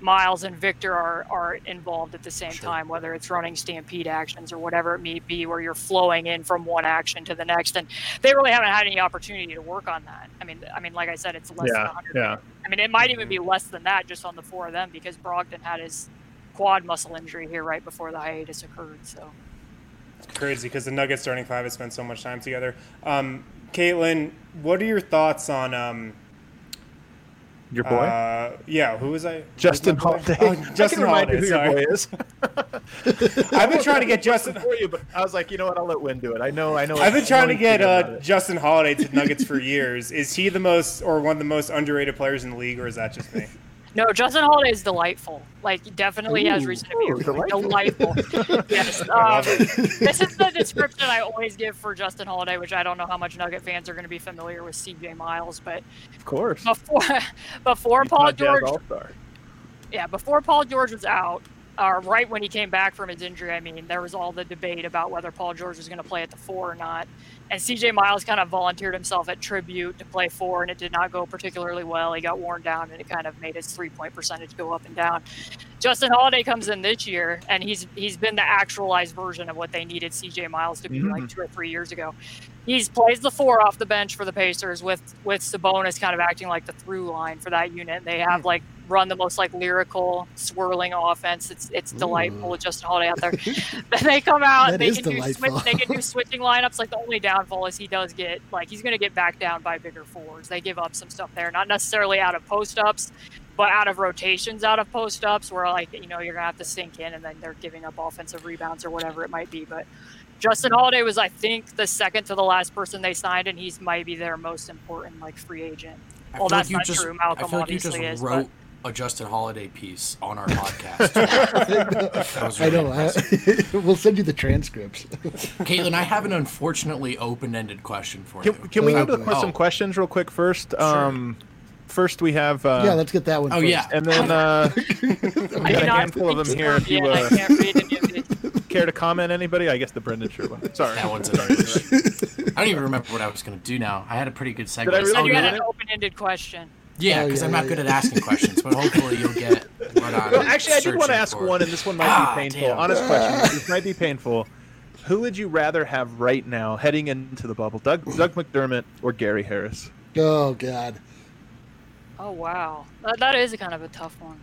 Miles and Victor are, are involved at the same sure. time, whether it's running stampede actions or whatever it may be, where you're flowing in from one action to the next. And they really haven't had any opportunity to work on that. I mean, I mean, like I said, it's less yeah, than 100. Yeah. I mean, it might even be less than that just on the four of them because Brogdon had his quad muscle injury here right before the hiatus occurred. So it's crazy because the Nuggets starting five has spent so much time together. Um, Caitlin, what are your thoughts on? Um, your boy? Uh, yeah, who was I? Justin Holiday. Oh, Justin Holiday. Who sorry. your boy is. I've been trying to get Justin for you, but I was like, you know what? I'll let Win do it. I know. I know. I've been trying to get uh, Justin Holiday to Nuggets for years. Is he the most or one of the most underrated players in the league, or is that just me? No, Justin Holiday is delightful. Like, definitely Ooh, has reason to be delightful. delightful. yes. Um, this is the description I always give for Justin Holiday, which I don't know how much Nugget fans are going to be familiar with CJ Miles, but of course, before before He's Paul George, yeah, before Paul George was out, uh, right when he came back from his injury, I mean, there was all the debate about whether Paul George was going to play at the four or not. And CJ Miles kind of volunteered himself at tribute to play four, and it did not go particularly well. He got worn down, and it kind of made his three point percentage go up and down. Justin Holiday comes in this year, and he's he's been the actualized version of what they needed CJ Miles to be mm-hmm. like two or three years ago. He's plays the four off the bench for the Pacers with with Sabonis kind of acting like the through line for that unit. They have like run the most like lyrical swirling offense. It's it's delightful with Justin Holiday out there. then they come out, they can do switch, they can do switching lineups. Like the only downfall is he does get like he's going to get backed down by bigger fours. They give up some stuff there, not necessarily out of post ups, but out of rotations, out of post ups, where like you know you're gonna have to sink in, and then they're giving up offensive rebounds or whatever it might be. But Justin Holiday was, I think, the second to the last person they signed, and he's might be their most important like free agent. I well, that's like not just, true. Malcolm I feel like you just is, wrote but a Justin Holiday piece on our podcast. I know. I, we'll send you the transcripts. Caitlin, I have an unfortunately open-ended question for can, you. Can we oh, go to the, some questions real quick first? Sure. Um, first we have. Uh, yeah, let's get that one. Oh first. yeah, and then uh, we got a handful of them here. If you uh, care to comment, anybody? I guess the Brendan shirt one. Sorry, that one's I don't even remember what I was going to do now. I had a pretty good segue. Did I really oh, you had an open-ended question. Yeah, because oh, yeah, I'm not yeah, good yeah. at asking questions, but hopefully you'll get what I'm well, Actually, I did want to ask for. one, and this one might ah, be painful. Damn. Honest question. This might be painful. Who would you rather have right now heading into the bubble? Doug, Doug McDermott or Gary Harris? Oh, God. Oh, wow. That, that is a kind of a tough one.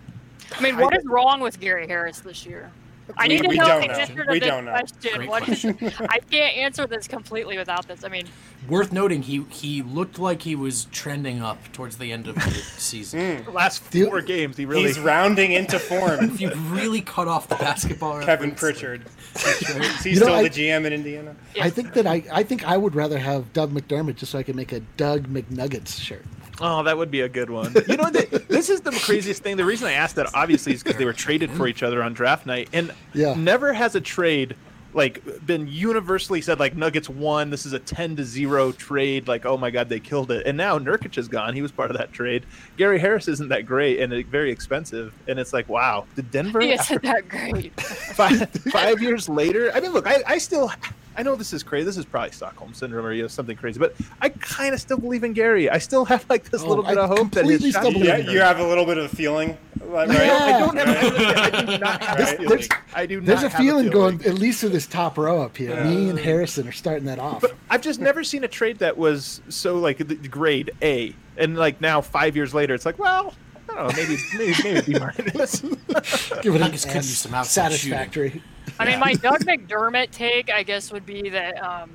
I mean, what I, is wrong with Gary Harris this year? I need to know the answer to this question. What, question. I can't answer this completely without this. I mean, worth noting, he he looked like he was trending up towards the end of the season. Mm. last four games, he really he's rounding into form. if you really cut off the basketball, Kevin Pritchard, he's you still know, the GM in Indiana. I think that I I think I would rather have Doug McDermott just so I can make a Doug McNuggets shirt. Oh, that would be a good one. You know, the, this is the craziest thing. The reason I asked that obviously is because they were traded for each other on draft night, and yeah. never has a trade like been universally said like Nuggets won. This is a ten to zero trade. Like oh my god, they killed it. And now Nurkic is gone. He was part of that trade. Gary Harris isn't that great and very expensive. And it's like wow, did Denver? He isn't that great. five, five years later. I mean, look, I, I still I know this is crazy. This is probably Stockholm syndrome or you know something crazy, but I kind of still believe in Gary. I still have like this oh, little bit I of hope that his shot. Yeah, you have a little bit of a feeling, right? Yeah. I don't have. I do not have a feeling. There's, I do. There's a feeling, a feeling, going at least to this top row up here. Me and Harrison are starting that off. But I've just never seen a trade that was so like the grade A, and like now five years later, it's like well. I don't know, maybe maybe maybe B minus. Give it a some satisfactory. Shooting. I mean, my Doug McDermott take, I guess, would be that um,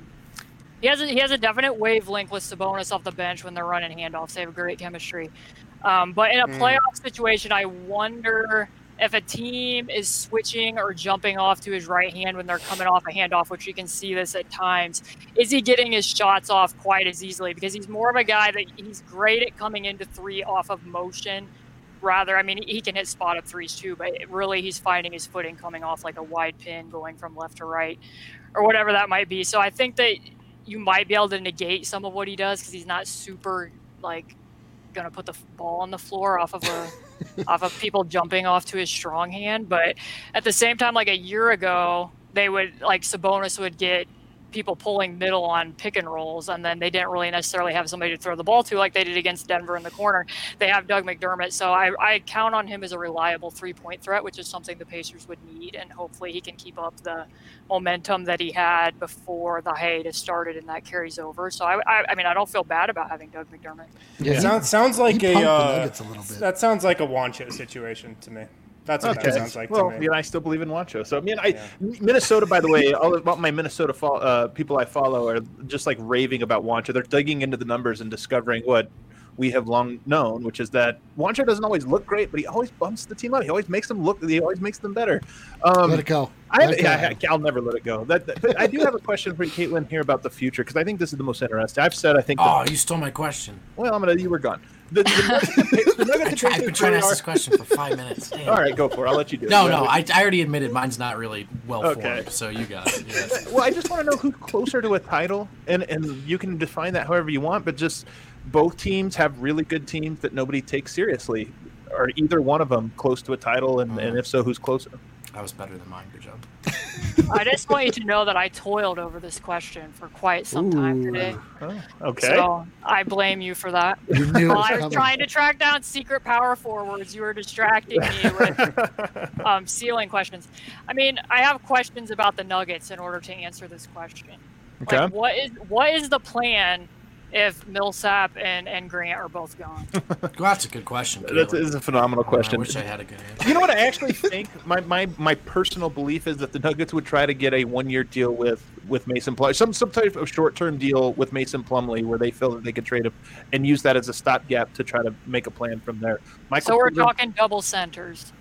he has a, he has a definite wavelength with Sabonis off the bench when they're running handoffs. They have great chemistry. Um, but in a mm. playoff situation, I wonder if a team is switching or jumping off to his right hand when they're coming off a handoff, which you can see this at times, is he getting his shots off quite as easily? Because he's more of a guy that he's great at coming into three off of motion rather, I mean, he can hit spot up threes too, but really he's finding his footing coming off like a wide pin going from left to right or whatever that might be. So I think that you might be able to negate some of what he does because he's not super like going to put the ball on the floor off of a off of people jumping off to his strong hand. But at the same time, like a year ago, they would like Sabonis would get people pulling middle on pick and rolls, and then they didn't really necessarily have somebody to throw the ball to like they did against Denver in the corner. They have Doug McDermott, so I, I count on him as a reliable three point threat, which is something the Pacers would need, and hopefully he can keep up the momentum that he had before the hiatus started, and that carries over. So I, I, I mean, I don't feel bad about having Doug McDermott. Yeah, he- sounds sounds like he a, uh, a little bit. that sounds like a Juancho situation to me. That's what Okay. that sounds like well, to me. I still believe in Juancho. So I mean, I Yeah. Minnesota, by the way, all about my Minnesota fo- uh, people I follow are just like raving about Juancho. They're digging into the numbers and discovering what we have long known, which is that Juancho doesn't always look great, but he always bumps the team up. He always makes them look. He always makes them better. Um, Let it go. I, Let it yeah, go. I, I'll never let it go. That, that- but I do have a question for you, Caitlin here about the future because I think this is the most interesting. I've said I think. Oh, the, you stole my question. well, I'm gonna. You were gone. The, the, Nuggets- the Nuggets I and try, I've been trying to ask this question for five minutes. Damn. All right, go for it. I'll let you do it. No, no, I, I already admitted mine's not really well formed, Okay. so you got it. Yeah. well, I just want to know who's closer to a title, and and you can define that however you want. But just both teams have really good teams that nobody takes seriously. Are either one of them close to a title, and, and if so, who's closer? That was better than mine. Good job. I just want you to know that I toiled over this question for quite some time Ooh. today. Oh, okay. So I blame you for that. You While I was coming. trying to track down secret power forwards, you were distracting me with um, ceiling questions. I mean, I have questions about the Nuggets in order to answer this question. Okay. Like, what is what is the plan if Millsap and, and Grant are both gone? Well, that's a good question. That's Caleb. is a phenomenal I question. wish I had a good answer. You know what I actually think? My, my my personal belief is that the Nuggets would try to get a one year deal with with Mason Plumlee, some some type of short term deal with Mason Plumlee, where they feel that they could trade him and use that as a stopgap to try to make a plan from there. Michael So we're Porter- talking double centers.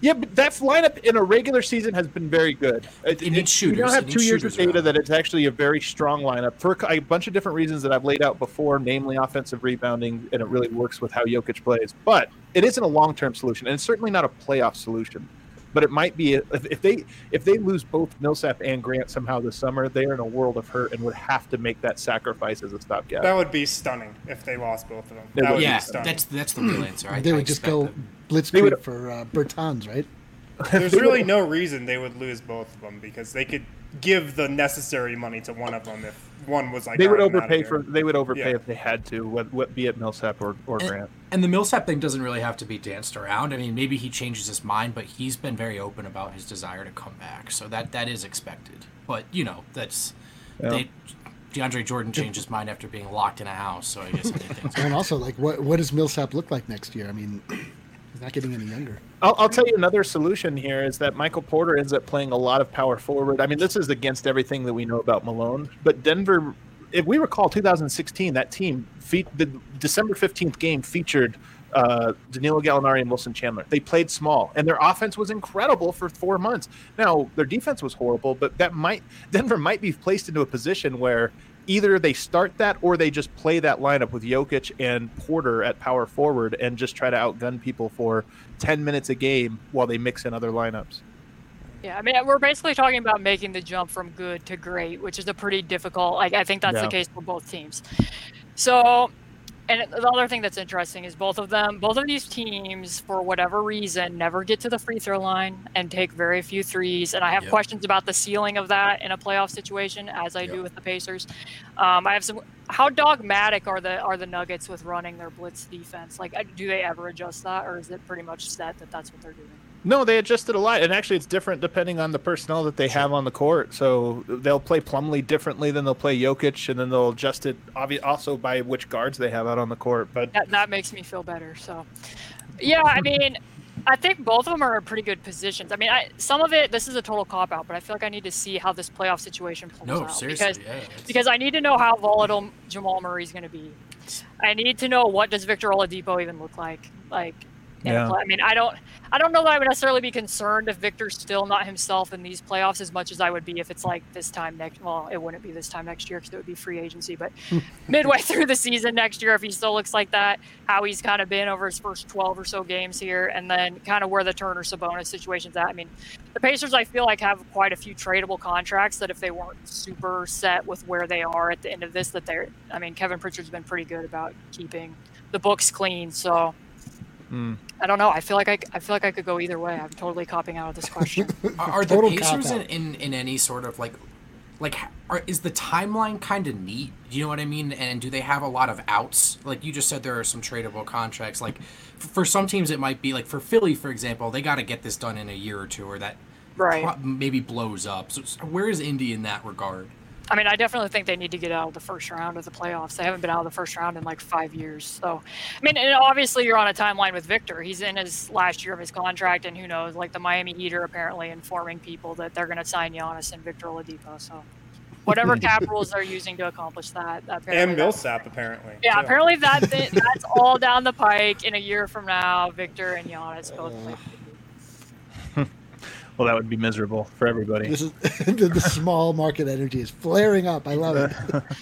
Yeah, but that lineup in a regular season has been very good. It, It needs We now have two years of data around. that it's actually a very strong lineup for a a bunch of different reasons that I've laid out before, namely offensive rebounding, and it really works with how Jokic plays. But it isn't a long term solution, and it's certainly not a playoff solution. But it might be if, if they if they lose both Millsap and Grant somehow this summer, they are in a world of hurt and would have to make that sacrifice as a stopgap. That would be stunning if they lost both of them. That would. would Yeah, be stunning. that's that's the real answer. I, they I would just go it. blitzkrieg would- for uh, Bertans, right? There's really no reason they would lose both of them because they could give the necessary money to one of them if one was like they would "All right, I'm outta overpay for they would overpay Yeah. if they had to, what, what be it Millsap or, or Grant. And the Millsap thing doesn't really have to be danced around. I mean, maybe he changes his mind, but he's been very open about his desire to come back. So that that is expected. But you know, that's they, DeAndre Jordan changed his mind after being locked in a house. So I guess anything's. And also, like, what what does Millsap look like next year? I mean, he's not getting any younger. I'll, I'll tell you another solution here is that Michael Porter ends up playing a lot of power forward. I mean, this is against everything that we know about Malone, but Denver, if we recall 2016, that team, fe- the December 15th game featured uh, Danilo Gallinari and Wilson Chandler. They played small, and their offense was incredible for four months. Now, their defense was horrible, but that might Denver might be placed into a position where either they start that or they just play that lineup with Jokic and Porter at power forward and just try to outgun people for 10 minutes a game while they mix in other lineups. Yeah, I mean, we're basically talking about making the jump from good to great, which is a pretty difficult. Like, I think that's Yeah. the case for both teams. So, and the other thing that's interesting is both of them, both of these teams, for whatever reason, never get to the free throw line and take very few threes. And I have Yep. questions about the ceiling of that in a playoff situation, as I do with the Pacers. Um, I have some. How dogmatic are the are the Nuggets with running their blitz defense? Like, uh, do they ever adjust that, or is it pretty much set that that's what they're doing? No, they adjusted a lot, and actually, it's different depending on the personnel that they have on the court. So they'll play Plumlee differently than they'll play Jokic, and then they'll adjust it obvi- also by which guards they have out on the court. But that, that makes me feel better. So, yeah, I mean, I think both of them are in pretty good positions. I mean, I, some of it, this is a total cop out, but I feel like I need to see how this playoff situation plays No, out seriously, because yeah. because I need to know how volatile Jamal Murray is going to be. I need to know what does Victor Oladipo even look like. Like, in Yeah. I mean, I don't, I don't know that I would necessarily be concerned if Victor's still not himself in these playoffs as much as I would be if it's like this time next. Well, it wouldn't be this time next year because it would be free agency. But hmm. midway through the season next year, if he still looks like that, how he's kind of been over his first 12 or so games here, and then kind of where the Turner Sabonis situation's at. I mean, the Pacers, I feel like have quite a few tradable contracts that if they weren't super set with where they are at the end of this, that they're. I mean, Kevin Pritchard's been pretty good about keeping the books clean. So Hmm. I don't know. I feel like I, I feel like I could go either way. I'm totally copping out of this question. Are, are the Total Pacers in, in, in any sort of like, like, are, is the timeline kind of neat? Do you know what I mean? And do they have a lot of outs? Like you just said, there are some tradable contracts. Like, f- for some teams, it might be like for Philly, for example, they got to get this done in a year or two, or that Right. pro- maybe blows up. So, so where is Indy in that regard? I mean, I definitely think they need to get out of the first round of the playoffs. They haven't been out of the first round in like five years. So, I mean, and obviously you're on a timeline with Victor. He's in his last year of his contract, and who knows? Like the Miami Heat are apparently informing people that they're going to sign Giannis and Victor Oladipo. So, whatever cap rules they're using to accomplish that, And Millsap apparently. Yeah, too. apparently that's it. That's all down the pike. In a year from now, Victor and Giannis both. Uh, play. Well, that would be miserable for everybody. This is the, the small market energy is flaring up. I love it.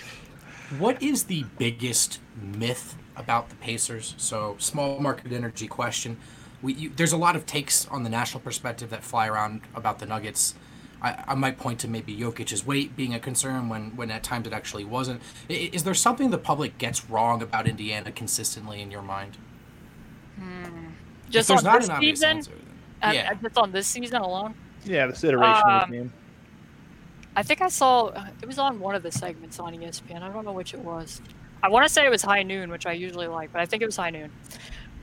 What is the biggest myth about the Pacers? So, small market energy question. We, you, there's a lot of takes on the national perspective that fly around about the Nuggets. I, I might point to maybe Jokic's weight being a concern when, when at times it actually wasn't. I- Is there something the public gets wrong about Indiana consistently in your mind? Hmm. If Just there's on not this an obvious season, answer, then- yeah. uh, just on this season alone. Yeah, this iteration of Um, the game. I think I saw uh, it was on one of the segments on ESPN. I don't know which it was. I want to say it was High Noon, which I usually like, but I think it was High Noon.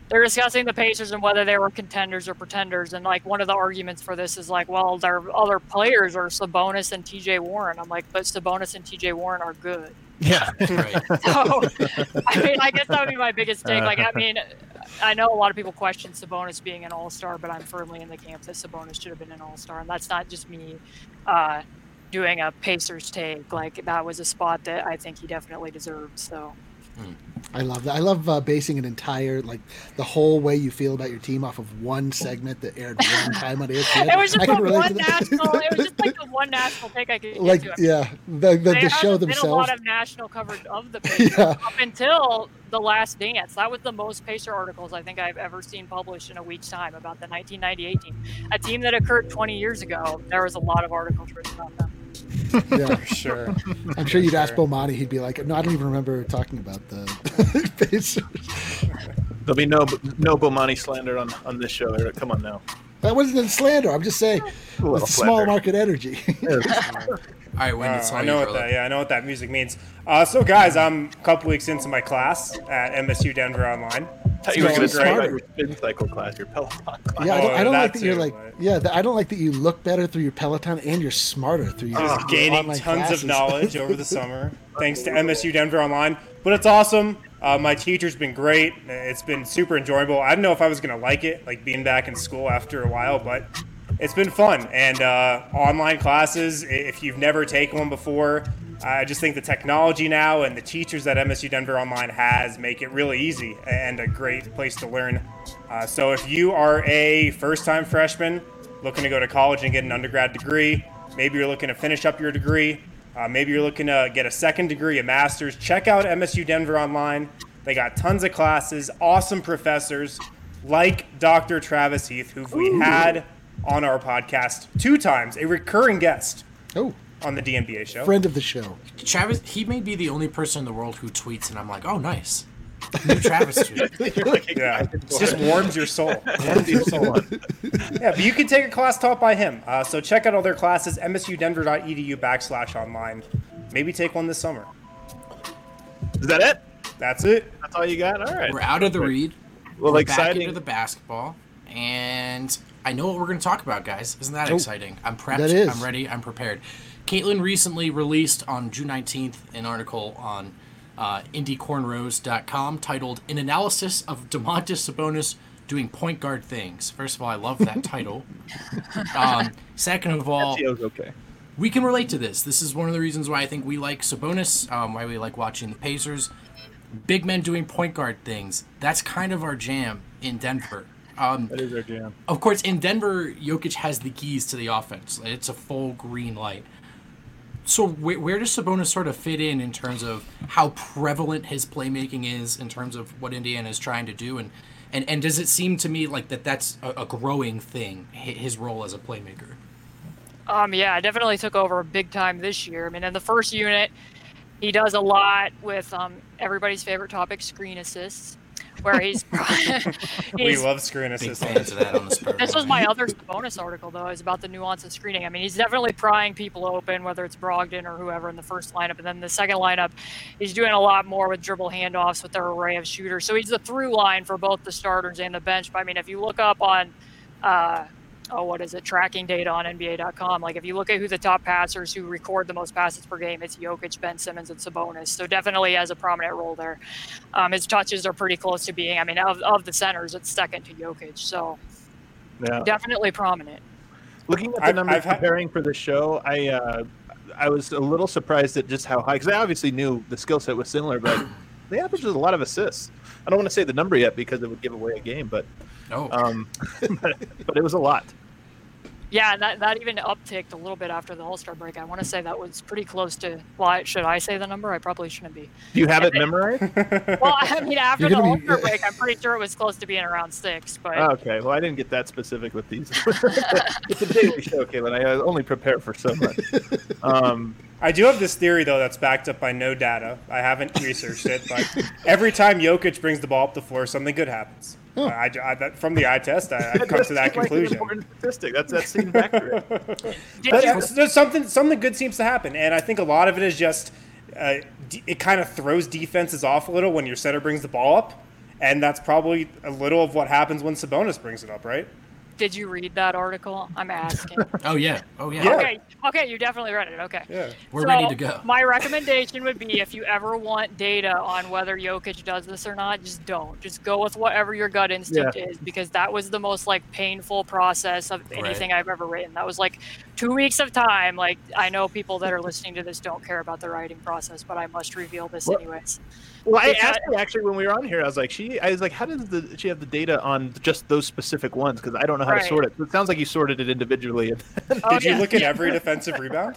They're discussing the Pacers and whether they were contenders or pretenders, and like one of the arguments for this is like, well, their other players are Sabonis and T.J. Warren. I'm like, but Sabonis and T.J. Warren are good. Yeah. Right. So, I mean, I guess that would be my biggest take. Like, I mean, I know a lot of people question Sabonis being an All Star, but I'm firmly in the camp that Sabonis should have been an All Star, and that's not just me uh, doing a Pacers take. Like, that was a spot that I think he definitely deserved. So, I love that. I love uh, basing an entire like the whole way you feel about your team off of one segment that aired one time on ESPN. it was just I can the relate one national. It was just like the one national take I could get like to. yeah, the the, There the show hasn't been a lot of national coverage of the Pacers Yeah. up until the Last Dance. That was the most Pacer articles I think I've ever seen published in a week's time about the 1998 team, a team that occurred 20 years ago. There was a lot of articles written about them. Yeah. For sure. I'm sure you'd ask Bomani, he'd be like, "No, I don't even remember talking about the Pacers." There'll be no no Bomani slander on, on this show. Eric. Come on now. That wasn't a slander. I'm just saying, A little it's small market energy. All right, Wendy, Uh, I know what that. Yeah, I know what that music means. Uh, so, guys, I'm a couple weeks into my class at MSU Denver Online. I thought you were going to it's smarter. your spin cycle class, your Peloton class. yeah, I don't, I Oh, don't like that you're like, but- yeah, I don't like that you look better through your Peloton and you're smarter through your, Just your gaining tons classes. of knowledge over the summer thanks to MSU Denver Online. But it's awesome. Uh, my teacher's been great. It's been super enjoyable. I don't know if I was gonna like it, like being back in school after a while, but it's been fun. And uh, online classes, if you've never taken one before, I just think the technology now and the teachers that MSU Denver Online has make it really easy and a great place to learn. Uh, so if you are a first-time freshman looking to go to college and get an undergrad degree, maybe you're looking to finish up your degree, uh, maybe you're looking to get a second degree, a master's, check out MSU Denver Online. They got tons of classes, awesome professors like Dr. Travis Heath, who we had on our podcast two times, a recurring guest Oh, on the DNBA show. friend of the show. Travis, he may be the only person in the world who tweets, and I'm like, oh, nice. New Travis tweet. You're like, Yeah, it just warms your soul. Warms your soul. yeah, but you can take a class taught by him. Uh, so check out all their classes, msudenver.edu backslash online. Maybe take one this summer. Is that it? That's it. That's all you got? All right. We're out of the read. Well, we're back exciting. into the basketball, and I know what we're going to talk about, guys. Isn't that Oh, exciting? I'm prepped. that is. I'm ready. I'm prepared. Caitlin recently released on June 19th an article on uh, IndyCornrows.com titled "An Analysis of Domantas Sabonis Doing Point Guard Things." First of all, I love that title. Um, second of all, okay. we can relate to this. This is one of the reasons why I think we like Sabonis, um, why we like watching the Pacers. Big men doing point guard things. That's kind of our jam in Denver. Um, That is our jam. of course, in Denver, Jokic has the keys to the offense. It's a full green light. So where, where does Sabonis sort of fit in in terms of how prevalent his playmaking is in terms of what Indiana is trying to do, and and, and does it seem to me like that that's a, a growing thing, his role as a playmaker? Um, yeah, definitely took over big time this year. I mean, in the first unit, he does a lot with um, everybody's favorite topic, screen assists, where he's, We love screen Big assists. fans that on the Spurs. This was my other bonus article, though, is about the nuance of screening. I mean, he's definitely prying people open, whether it's Brogdon or whoever in the first lineup. And then the second lineup, he's doing a lot more with dribble handoffs with their array of shooters. So he's the through line for both the starters and the bench. But I mean, if you look up on, uh, oh, what is it, tracking data on NBA.com, like if you look at who the top passers who record the most passes per game, it's Jokic, Ben Simmons, and Sabonis. So definitely has a prominent role there. Um, his touches are pretty close to being, I mean, of, of the centers, it's second to Jokic. So Yeah. definitely prominent. Looking at the I've- numbers I've had- preparing for the show, I uh, I was a little surprised at just how high because I obviously knew the skill set was similar, but they averaged a lot of assists. I don't want to say the number yet because it would give away a game, but Oh, um, but, but it was a lot. Yeah, and that, that even upticked a little bit after the All Star break. I want to say that was pretty close to. Well, should I say the number? I probably shouldn't be. Do you have it memorized? Well, I mean, after the gonna All be- Star break, I'm pretty sure it was close to being around six. But Oh, okay, well I didn't get that specific with these. it's a daily show, Caitlin. I only prepare for so much. Um, I do have this theory though that's backed up by no data. I haven't researched it, but every time Jokic brings the ball up the floor, something good happens. I, I- that- from the eye test, I, I've come to that Like an conclusion. important statistic. That's that seems accurate. But you, there's, there's something something good seems to happen, and I think a lot of it is just uh, it kind of throws defenses off a little when your center brings the ball up, and that's probably a little of what happens when Sabonis brings it up, right? Did you read that article? I'm asking. oh yeah, oh yeah. Yeah. Okay, okay, you definitely read it. Okay. Yeah. We're So, ready to go. My recommendation would be if you ever want data on whether Jokic does this or not, just don't. Just go with whatever your gut instinct is because that was the most like painful process of anything I've ever written. That was like two weeks of time. Like I know people that are listening to this don't care about the writing process, but I must reveal this Well- anyways. Well, I asked her actually when we were on here. I was like, she, I was like, how does the she have the data on just those specific ones? Because I don't know how to sort it. So it sounds like you sorted it individually. Oh, Did you look at every defensive rebound?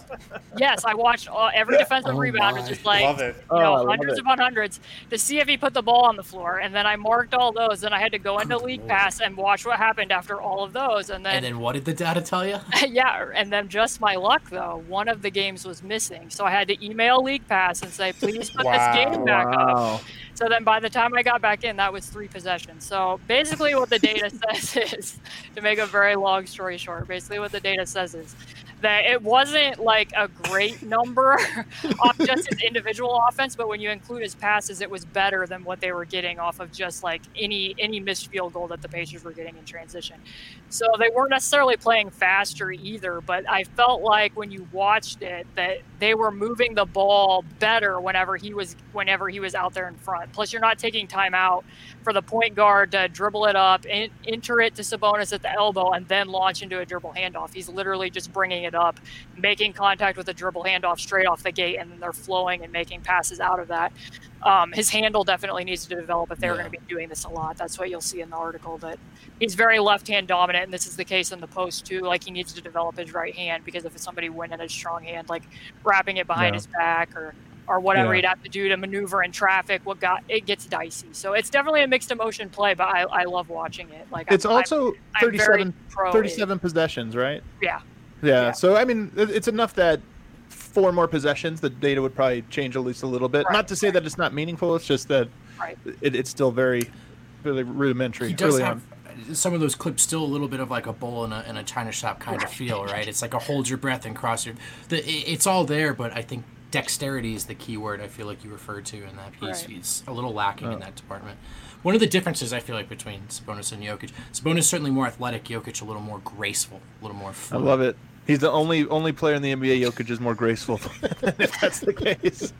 Yes, I watched all, every defensive Oh rebound. my. It's just like Love it. you Oh, I know, love hundreds it. upon hundreds to see if he put the ball on the floor, and then I marked all those. Then I had to go into League Pass and watch what happened after all of those, and then, And then what did the data tell you? yeah, and then just my luck though, one of the games was missing, so I had to email League Pass and say, please put Wow. this game back up. Wow. So then by the time I got back in, that was three possessions. So basically, what the data says is, to make a very long story short, basically what the data says is that it wasn't like a great number off just his individual offense, but when you include his passes, it was better than what they were getting off of just like any any missed field goal that the Pacers were getting in transition. So they weren't necessarily playing faster either, but I felt like when you watched it that they were moving the ball better whenever he was whenever he was out there in front. Plus, you're not taking time out for the point guard to dribble it up, and enter it to Sabonis at the elbow, and then launch into a dribble handoff. He's literally just bringing it up, making contact with a dribble handoff straight off the gate, and then they're flowing and making passes out of that. Um, his handle definitely needs to develop if they're Yeah. going to be doing this a lot. That's what you'll see in the article that he's very left-hand dominant, and this is the case in the post too. Like he needs to develop his right hand because if it's somebody winning a strong hand, like wrapping it behind Yeah. his back or or whatever Yeah. he'd have to do to maneuver in traffic, what got it gets dicey. So it's definitely a mixed emotion play, but I, I love watching it. Like It's I'm, I'm- also I'm 37, pro it. 37 possessions, right? Yeah. yeah. Yeah. So I mean, it's enough that four more possessions, the data would probably change at least a little bit. Right, Not to say right. that it's not meaningful. It's just that Right. it, it's still very, really rudimentary. He does early have on. some of those clips still a little bit of like a bowl in a, in a china shop kind of feel, right? It's like a hold your breath and cross your. The, it- it's all there, but I think dexterity is the key word. I feel like you referred to in that piece. Right. He's a little lacking in that department. One of the differences I feel like between Sabonis and Jokic, Sabonis certainly more athletic, Jokic a little more graceful, a little more. I love it. He's the only only player in the NBA. Jokic is more graceful. if that's the case.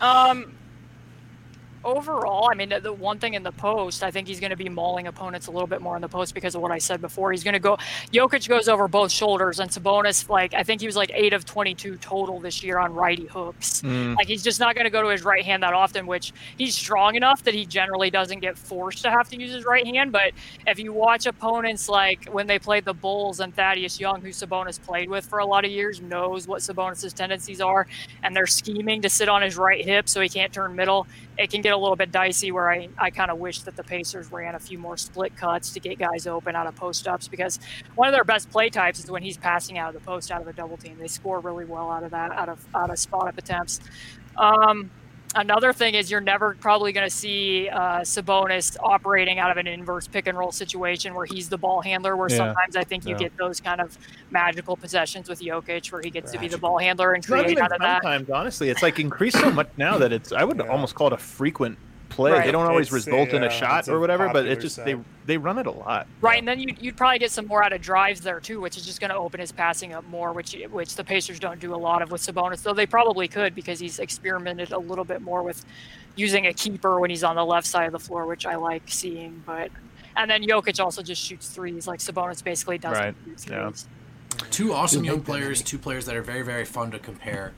Um, overall, I mean, the, the one thing in the post, I think he's going to be mauling opponents a little bit more in the post because of what I said before. He's going to go. Jokic goes over both shoulders, and Sabonis, like I think he was like eight of 22 total this year on righty hooks. Mm. Like he's just not going to go to his right hand that often, which he's strong enough that he generally doesn't get forced to have to use his right hand. But if you watch opponents like when they played the Bulls and Thaddeus Young, who Sabonis played with for a lot of years, knows what Sabonis's tendencies are, and they're scheming to sit on his right hip so he can't turn middle. It can get a little bit dicey where I, I kind of wish that the Pacers ran a few more split cuts to get guys open out of post ups because one of their best play types is when he's passing out of the post out of a double team. They score really well out of that, out of out of spot up attempts. Um, another thing is you're never probably going to see uh, Sabonis operating out of an inverse pick and roll situation where he's the ball handler. Where Yeah. sometimes I think you Yeah. get those kind of magical possessions with Jokic where he gets to be the ball handler and It's create out of that. sometimes, honestly. It's like increased so much now that it's. I would Yeah. almost call it a frequent play. Right. They don't always It's result in a, a uh, shot or whatever, but popular it just they set. they run it a lot. Right, and then you'd, you'd probably get some more out of drives there too, which is just going to open his passing up more, which which the Pacers don't do a lot of with Sabonis, though they probably could because he's experimented a little bit more with using a keeper when he's on the left side of the floor, which I like seeing. But and then Jokic also just shoots threes, like Sabonis basically doesn't Right, shoot yeah. Two awesome young players, two players that are very, very fun to compare.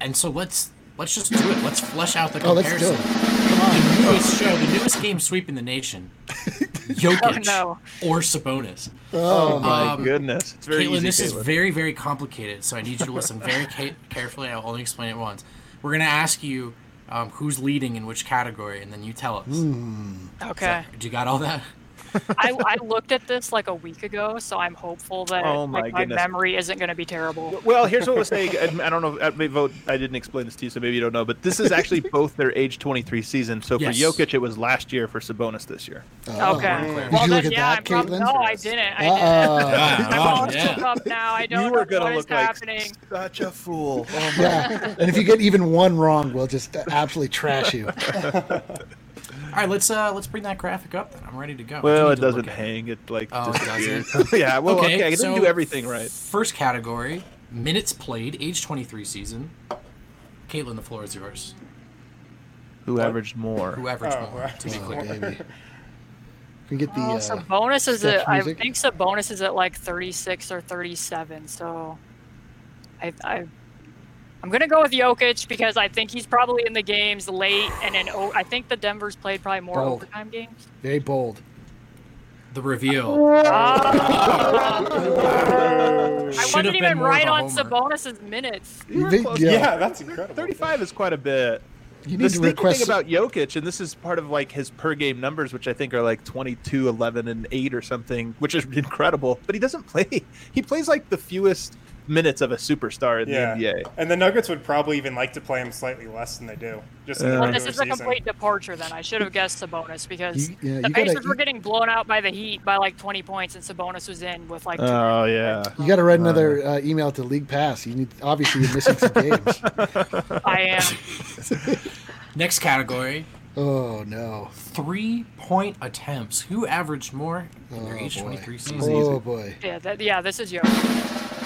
And so let's let's just do it. Let's flesh out the Oh, let's comparison. do it. Come on. The newest show, the newest game sweeping the nation. Jokic no. or Sabonis. Oh, My Um, goodness, it's very Caitlin, easy. this is very, very complicated, so I need you to listen very ca- carefully. I'll only explain it once. We're going to ask you um, who's leading in which category, and then you tell us. Hmm. Okay, Do you got all that? I, I looked at this like a week ago, so I'm hopeful that Oh my like, my memory isn't going to be terrible. Well, here's what we'll say. I I don't know. I may vote. I didn't explain this to you, so maybe you don't know. But this is actually both their age 23 season. So Yes. for Jokic, it was last year. For Sabonis, this year. Oh. Okay. Did Well, you then, look at yeah, that, I'm prob- No, I didn't. I Uh-oh. didn't. I'm oh, all yeah. shook up now. I don't you know were gonna what is like happening. such a fool. Oh my Yeah, and if you get even one wrong, we'll just absolutely trash you. All right, let's uh, let's bring that graphic up. Then I'm ready to go. Well, it do need to doesn't look at it. hang. It like Oh, it disappears. yeah. Well, okay. I didn't so do everything right. First category: minutes played, age 23 season. Caitlin, the floor is yours. Who averaged more? Who averaged Oh, more? right. To be Oh, clear. baby. Can we get the Well, uh, Sabonis is sketch at, I music? think Sabonis is at like 36 or 37. So, I, I, I'm gonna go with Jokic because I think he's probably in the games late and in. I think the Denver's played probably more Bold. overtime games. very bold? The reveal. Ah. I Should have wasn't even more right on homer. Sabonis's minutes. They- yeah. Yeah, that's incredible. 35 is quite a bit. You The need to request. thing about Jokic, and this is part of like his per game numbers, which I think are like 22, 11, and 8 or something, which is incredible. But he doesn't play. He plays like the fewest minutes of a superstar in Yeah. the NBA. And the Nuggets would probably even like to play him slightly less than they do. Just in the Well, this is a season. complete departure. Then I should have guessed Sabonis because You- yeah, the you gotta- Pacers were getting blown out by the Heat by like 20 points, and Sabonis was in with like. two Oh minutes. yeah. you got to write another uh, email to League Pass. You need obviously you're missing some games. I am. Next category: Oh no! three point attempts. Who averaged more in their Oh, age 23 season? Oh boy! Yeah, that, yeah. This is Jokic.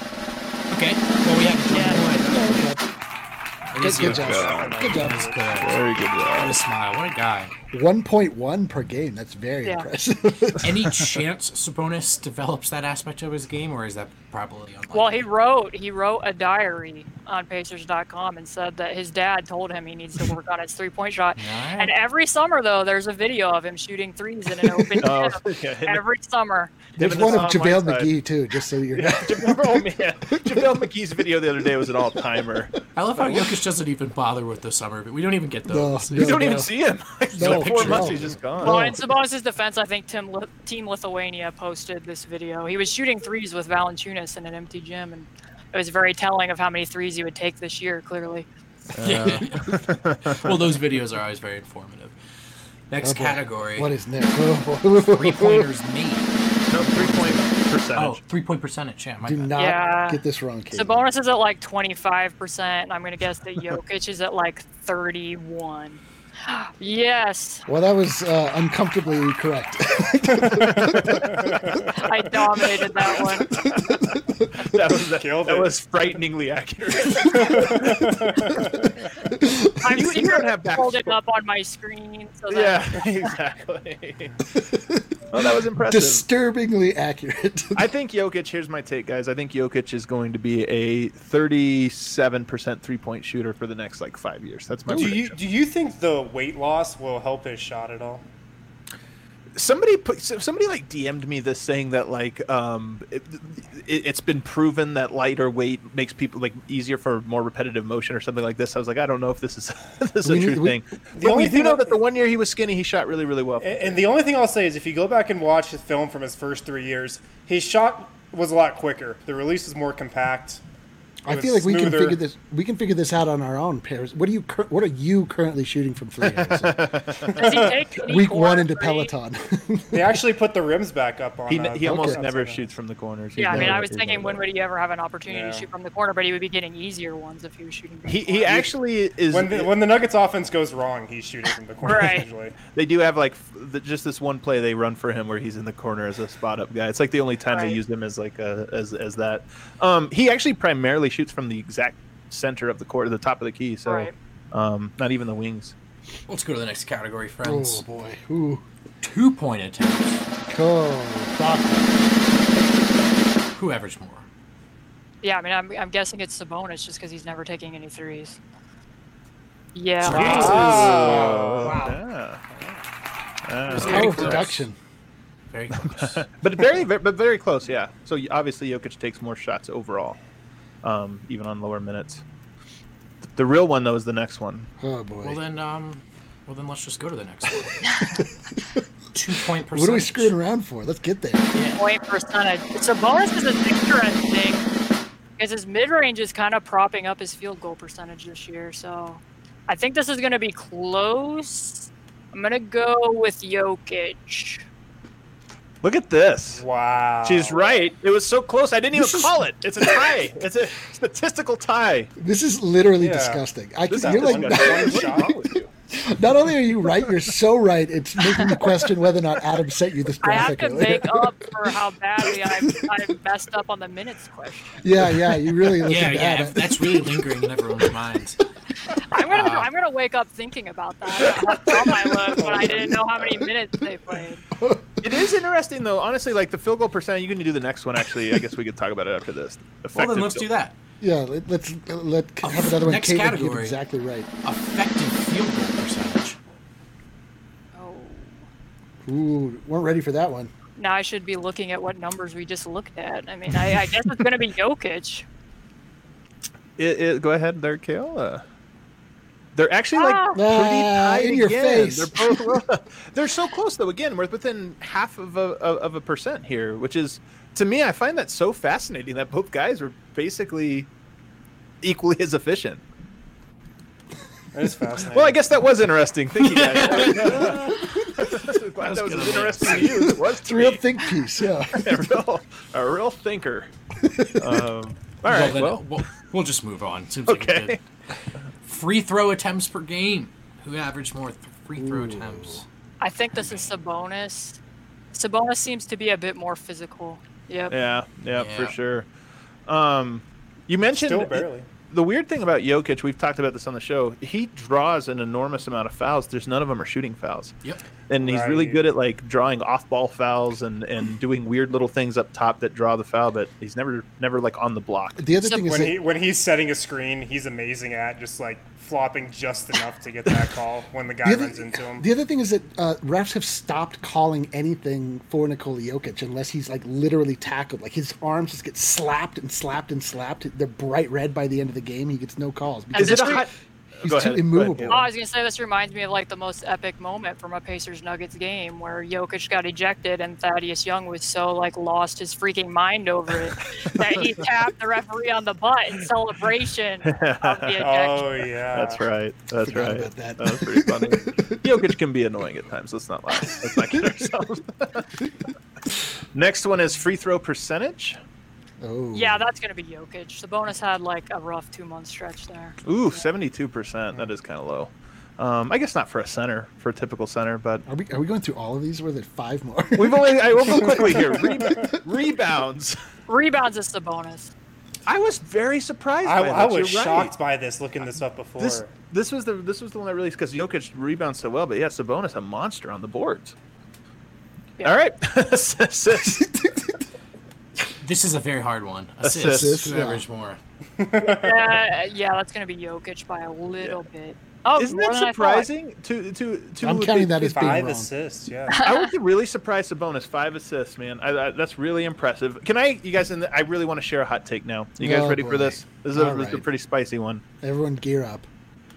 Okay. Well, we have Yeah. in. Good, is good job. Good job. That's good. Very good What a smile. What a guy. One point one per game. That's very Yeah. impressive. Any chance Sabonis develops that aspect of his game, or is that probably unlikely? Well, he wrote he wrote a diary on Pacers.com and said that his dad told him he needs to work on his three point shot. Alright. And every summer though, there's a video of him shooting threes in an open Oh, gym. yeah. Every summer. There's one of song JaVale McGee too, just so you're. oh man, JaVale McGee's video the other day was an all timer. I love how Jokic doesn't even bother with the summer, but we don't even get No, those. no. You don't even see him. No, four months, he's just gone. Well, Oh. in Sabonis' defense, I think Tim Li- Team Lithuania posted this video. He was shooting threes with Valanciunas in an empty gym, and it was very telling of how many threes he would take this year. Clearly, Yeah. well, those videos are always very informative. Next Oh, category: What is next? Oh, boy. three pointers made. No, three point Oh, percentage. three point percentage. Yeah, my Do bad. not Yeah. get this wrong, Kate. Sabonis is at like 25%. and I'm going to guess that Jokic is at like 31. Yes, Well, that was uh, uncomfortably correct. I dominated that one. That was that, that was frighteningly accurate. I'm You- you don't have holding up on my screen. So that Yeah, exactly. well, that was impressive. Disturbingly accurate. I think Jokic. Here's my take, guys. I think Jokic is going to be a 37% three point shooter for the next like five years. That's my Do you do you think the weight loss will help his shot at all? somebody put somebody like DM'd me this saying that like um it, it, it's been proven that lighter weight makes people like easier for more repetitive motion or something like this. I was like, I don't know if this is this is a true we- thing. The But only we do thing know I- that the one year he was skinny, he shot really really well. And and the only thing I'll say is if you go back and watch his film from his first three years, his shot was a lot quicker. The release was more compact. I feel like we can figure this. We can figure this out on our own pairs. What are you? cur- What are you currently shooting from three? Harrison? does he take any Week one into three? Peloton. They actually put the rims back up on. He, uh, he almost outside never shoots from the corners. He's Yeah, I mean, never- I was thinking, never when would he ever have an opportunity Yeah. to shoot from the corner? But he would be getting easier ones if he was shooting. From he the he actually is When the, when the Nuggets offense goes wrong, he's shooting from the corner Right. usually. They do have like f- the, just this one play they run for him where he's in the corner as a spot up guy. It's like the only time Right. they used him as like a, as as that. Um, he actually primarily shoots from the exact center of the court, the top of the key. So Right. um, not even the wings. Let's go to the next category, friends. oh boy. Ooh. Two point attempts. Oh, doctor. Who averaged more? Yeah, I mean, I'm, I'm guessing it's Sabonis just because he's never taking any threes. Yeah. Wow. Yeah. Very Power close. production. Very close. But very, very but very close. Yeah. So y- obviously Jokic takes more shots overall, um, even on lower minutes. The real one though is the next one. Oh boy. well then, um, well then let's just go to the next one. Two point percentage. what are we screwing around for? Let's get there. point percentage. Sabonis is interesting because his mid range is kind of propping up his field goal percentage this year. So I think this is going to be close. I'm going to go with Jokic. Look at this. Wow. She's right. It was so close. I didn't even This is- call it. It's a tie. it's a statistical tie. This is literally Yeah. disgusting. I can, is you're like, What's wrong with you? not only are you right, you're so right. It's making me question whether or not Adam sent you this graphic. I have graphic. to earlier. make up for how badly I've, I've messed up on the minutes question. yeah, yeah, you really listened Yeah, to yeah, Adam. that's really lingering in everyone's minds. I'm gonna Wow. I'm gonna wake up thinking about that. How dumb I look when I didn't know how many minutes they played. It is interesting though. Honestly, like the field goal percent. You can do the next one. Actually, I guess we could talk about it after this. Well, then let's field- do that. Yeah, let, let's let oh, have another one. Next Kate would get category. exactly right. Effective field goal percentage. Oh. Ooh, weren't ready for that one. Now I should be looking at what numbers we just looked at. I mean, I, I guess it's gonna be Jokic. It, it, go ahead there, Kale. They're actually like Ah. pretty Ah, tight in your again. face. They're both. they're so close though. Again, we're within half of a of of a percent here, which is to me, I find that so fascinating that both guys were basically equally as efficient. That is fascinating. Well, I guess that was interesting. Thank you guys. Glad that was good as interesting to you it was to a real me. think piece. Yeah. a real, a real thinker. Um, all right, then well, we'll, we'll just move on. Seems like a Okay. good- Free throw attempts per game. Who averaged more th- free throw attempts? I think this is Sabonis. Sabonis seems to be a bit more physical. Yep. yeah, yeah, Yeah. for sure. Um, you mentioned Still barely. the weird thing about Jokic. We've talked about this on the show. He draws an enormous amount of fouls. There's none of them are shooting fouls, Yep. and he's really good at like drawing off-ball fouls and and doing weird little things up top that draw the foul. But he's never never like on the block. The other So thing is When that he when he's setting a screen, he's amazing at just like flopping just enough to get that call when the guy the other, runs into him. the other thing is that uh, refs have stopped calling anything for Nikola Jokic unless he's like literally tackled. Like his arms just get slapped and slapped and slapped. They're bright red by the end of the game. He gets no calls because Is it a this hot? He's Go too ahead, immovable. Oh, I was gonna say this reminds me of like the most epic moment from a Pacers Nuggets game where Jokic got ejected and Thaddeus Young was so like lost his freaking mind over it that he tapped the referee on the butt in celebration of the ejection. Oh yeah, That's right. That's Forgot right. about that. That was pretty funny. Jokic can be annoying at times. Let's not lie. Let's not kid ourselves. Next one is free throw percentage. Oh, Yeah, that's gonna be Jokic. Sabonis had like a rough two month stretch there. Ooh, seventy-two percent. That is kind of low. Um, I guess not for a center, for a typical center, but Are we are we going through all of these? Or are there five more? we've only. I will go quickly here. Re- rebounds. Rebounds is Sabonis. I was very surprised. I, by I was You're right. shocked by this looking this up before. This this was the this was the one that really because Jokic rebounds so well, but yeah, Sabonis a monster on the boards. Yeah. All right, Assist. This is a very hard one. Assist. Assist. Assist, Who yeah. averaged more? Uh, yeah, that's going to be Jokic by a little bit. Oh, Isn't that than I thought. surprising? To to to I'm counting that as being Five wrong. assists, yeah. I would be really surprised. Sabonis five assists, man. I, I, that's really impressive. Can I, you guys? In the, I really want to share a hot take now. You guys Oh, ready boy. for this? This is, a, All this is a pretty spicy one. Everyone gear up.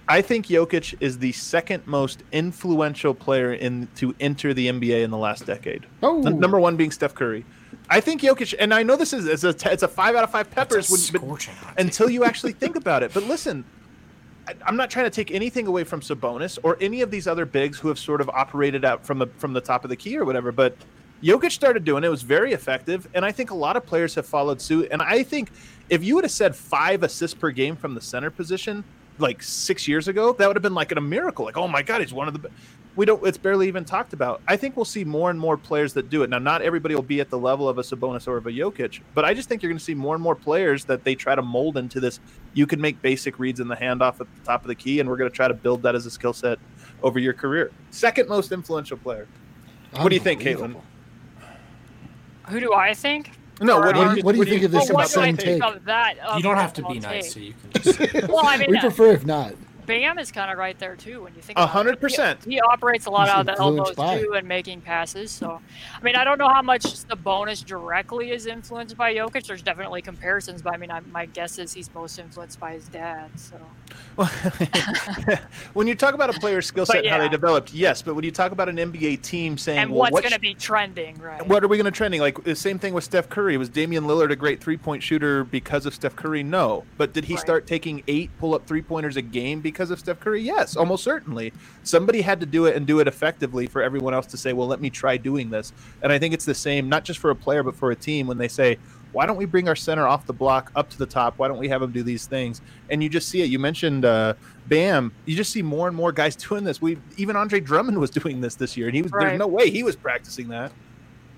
I think Jokic is the second most influential player in to enter the NBA in the last decade. Oh. N- number one being Steph Curry. I think Jokic, and I know this is it's a t- it's a five out of five peppers when- but- scorching hot take. until you actually think about it. But listen, I, I'm not trying to take anything away from Sabonis or any of these other bigs who have sort of operated out from the from the top of the key or whatever. But Jokic started doing it; it was very effective, and I think a lot of players have followed suit. And I think if you would have said five assists per game from the center position like six years ago, that would have been like a miracle. Like, oh my god, he's one of the. Be-" We don't. It's barely even talked about. I think we'll see more and more players that do it. Now, not everybody will be at the level of a Sabonis or of a Jokic, but I just think you're going to see more and more players that they try to mold into this. You can make basic reads in the handoff at the top of the key, and we're going to try to build that as a skill set over your career. Second most influential player. What do you think, Caitlin? Who do I think? No, what do What do you, you- what do you think of this Well, what I insane think take? of that? You don't have to be overall nice, so you can just. Well, I mean, We uh, prefer if not. Bam is kind of right there too when you think. A about it. hundred percent. He, he operates a lot He's out of the elbows by too and making passes. So, I mean, I don't know how much Sabonis directly is influenced by Jokic. There's definitely comparisons, but I mean, I, my guess is he's most influenced by his dad. So, when you talk about a player's skill But set and how they developed, yes, but when you talk about an NBA team saying, and well, what's what going to sh- be trending, right? What are we going to trending? Like the same thing with Steph Curry. Was Damian Lillard a great three point shooter because of Steph Curry? No. But did he Right. start taking eight pull up three pointers a game because of Steph Curry? Yes, almost certainly. Somebody had to do it and do it effectively for everyone else to say, well, let me try doing this. And I think it's the same, not just for a player, but for a team when they say, why don't we bring our center off the block up to the top? Why don't we have him do these things? And you just see it. You mentioned uh, Bam. You just see more and more guys doing this. We even Andre Drummond was doing this this year, and he was Right. there's no way he was practicing that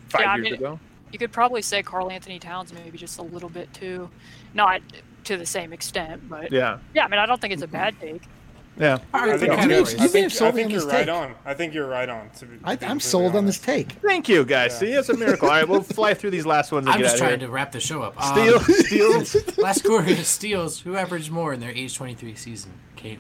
five Yeah, I years mean, ago. You could probably say Karl-Anthony Towns maybe just a little bit too, not to the same extent, but Yeah, yeah. I mean, I don't think it's a bad take. yeah. All right, I think, okay. it's you, may have, you may have sold I think you're right take. on. I think you're right on. To be, to I, be I'm completely sold on this take. Thank you, guys. Yeah. See, it's a miracle. All right, we'll fly through these last ones and I'm just trying here. to wrap the show up. Steal, Um, steals. last quarter steals. Who averaged more in their age 23 season? Caitlin.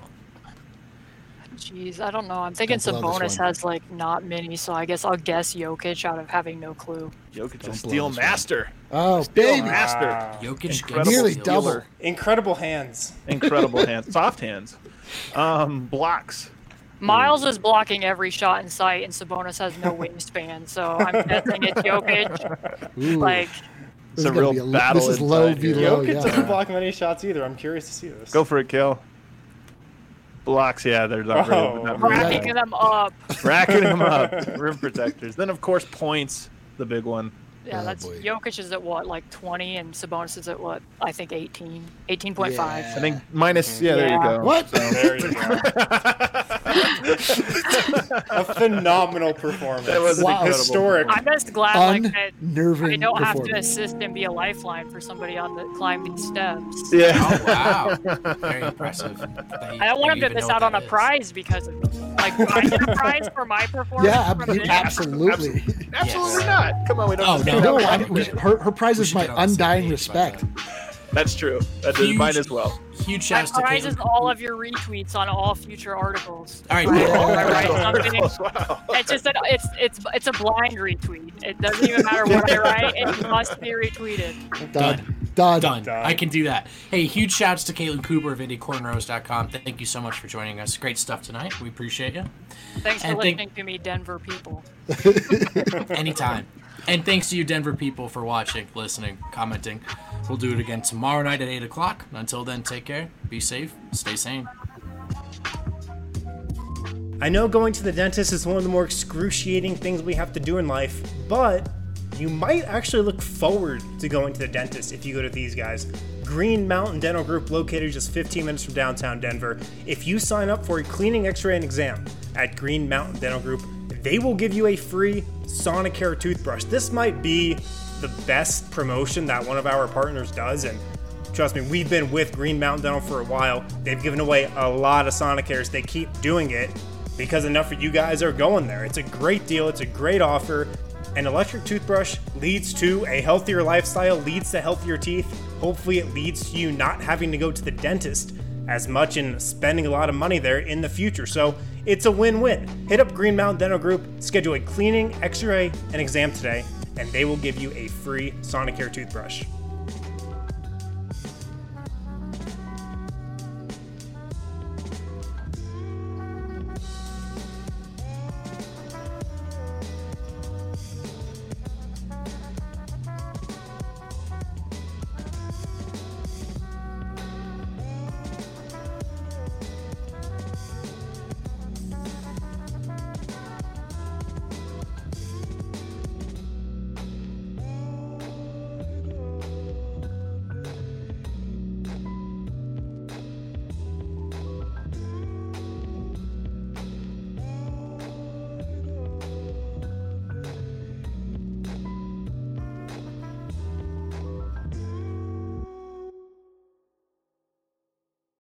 Jeez, I don't know. I'm thinking Don't blow Sabonis has like not many, so I guess I'll guess Jokic out of having no clue. Jokic, a blow steal one. master. Oh, Steal baby. master. Wow. Jokic Incredible Nearly double. Incredible hands. Incredible hands, soft hands, um, blocks. Myles is blocking every shot in sight, and Sabonis has no wingspan, so I'm guessing it's Jokic. Ooh, Like, It's this is a gonna real a- battle This is low inside v here. low. Jokic doesn't block many shots either. I'm curious to see this. Go for it, kill. Blocks, yeah, they're not really, Oh. not really racking them up. racking them up. Rim protectors. Then, of course, points, the big one. Yeah, Oh, that's boy. Jokic is at what, like 20, and Sabonis is at what? I think 18, 18.5. Yeah. I think minus, mm-hmm. yeah, there you go. What? There you go. a phenomenal performance. That was Wow. historic. I'm just glad like that I don't have to assist and be a lifeline for somebody on the climb these steps. Yeah. Oh wow, very impressive. that you- I don't want that him to miss out what on a that is. prize because of me. Like, would I get a prize for my performance? Yeah, ab- this? absolutely. Absolutely not. Come on, we don't. Oh, no. No. I'm, we, her, her prize We is my get on the same undying page respect. That. That's true. That is Huge- mine as well. Huge My shouts to prize is Caitlin. all of your retweets on all future articles. All right, Right, cool. I write wow. It's just that it's it's it's a blind retweet. It doesn't even matter what I write. It must be retweeted. Done. Done. Done. Done. I can do that. Hey, huge shouts to Caitlin Cooper of IndyCornrows.com. Thank you so much for joining us. Great stuff tonight. We appreciate you. Thanks for And thank- listening to me, Denver people. Anytime. And thanks to you, Denver people, for watching, listening, commenting. We'll do it again tomorrow night at 8 o'clock. Until then, take care, be safe, stay sane. I know going to the dentist is one of the more excruciating things we have to do in life, but you might actually look forward to going to the dentist if you go to these guys. Green Mountain Dental Group, located just 15 minutes from downtown Denver. If you sign up for a cleaning, x ray, and exam at Green Mountain Dental Group, they will give you a free Sonicare toothbrush. This might be the best promotion that one of our partners does, and Trust me, we've been with Green Mountain Dental for a while. They've given away a lot of Sonicares. They keep doing it because enough of you guys are going there. It's a great deal, it's a great offer. An electric toothbrush leads to a healthier lifestyle, leads to healthier teeth. Hopefully, it leads to you not having to go to the dentist as much and spending a lot of money there in the future. So it's a win win. Hit up Green Mountain Dental Group, schedule a cleaning, x ray, and exam today, and they will give you a free Sonicare toothbrush.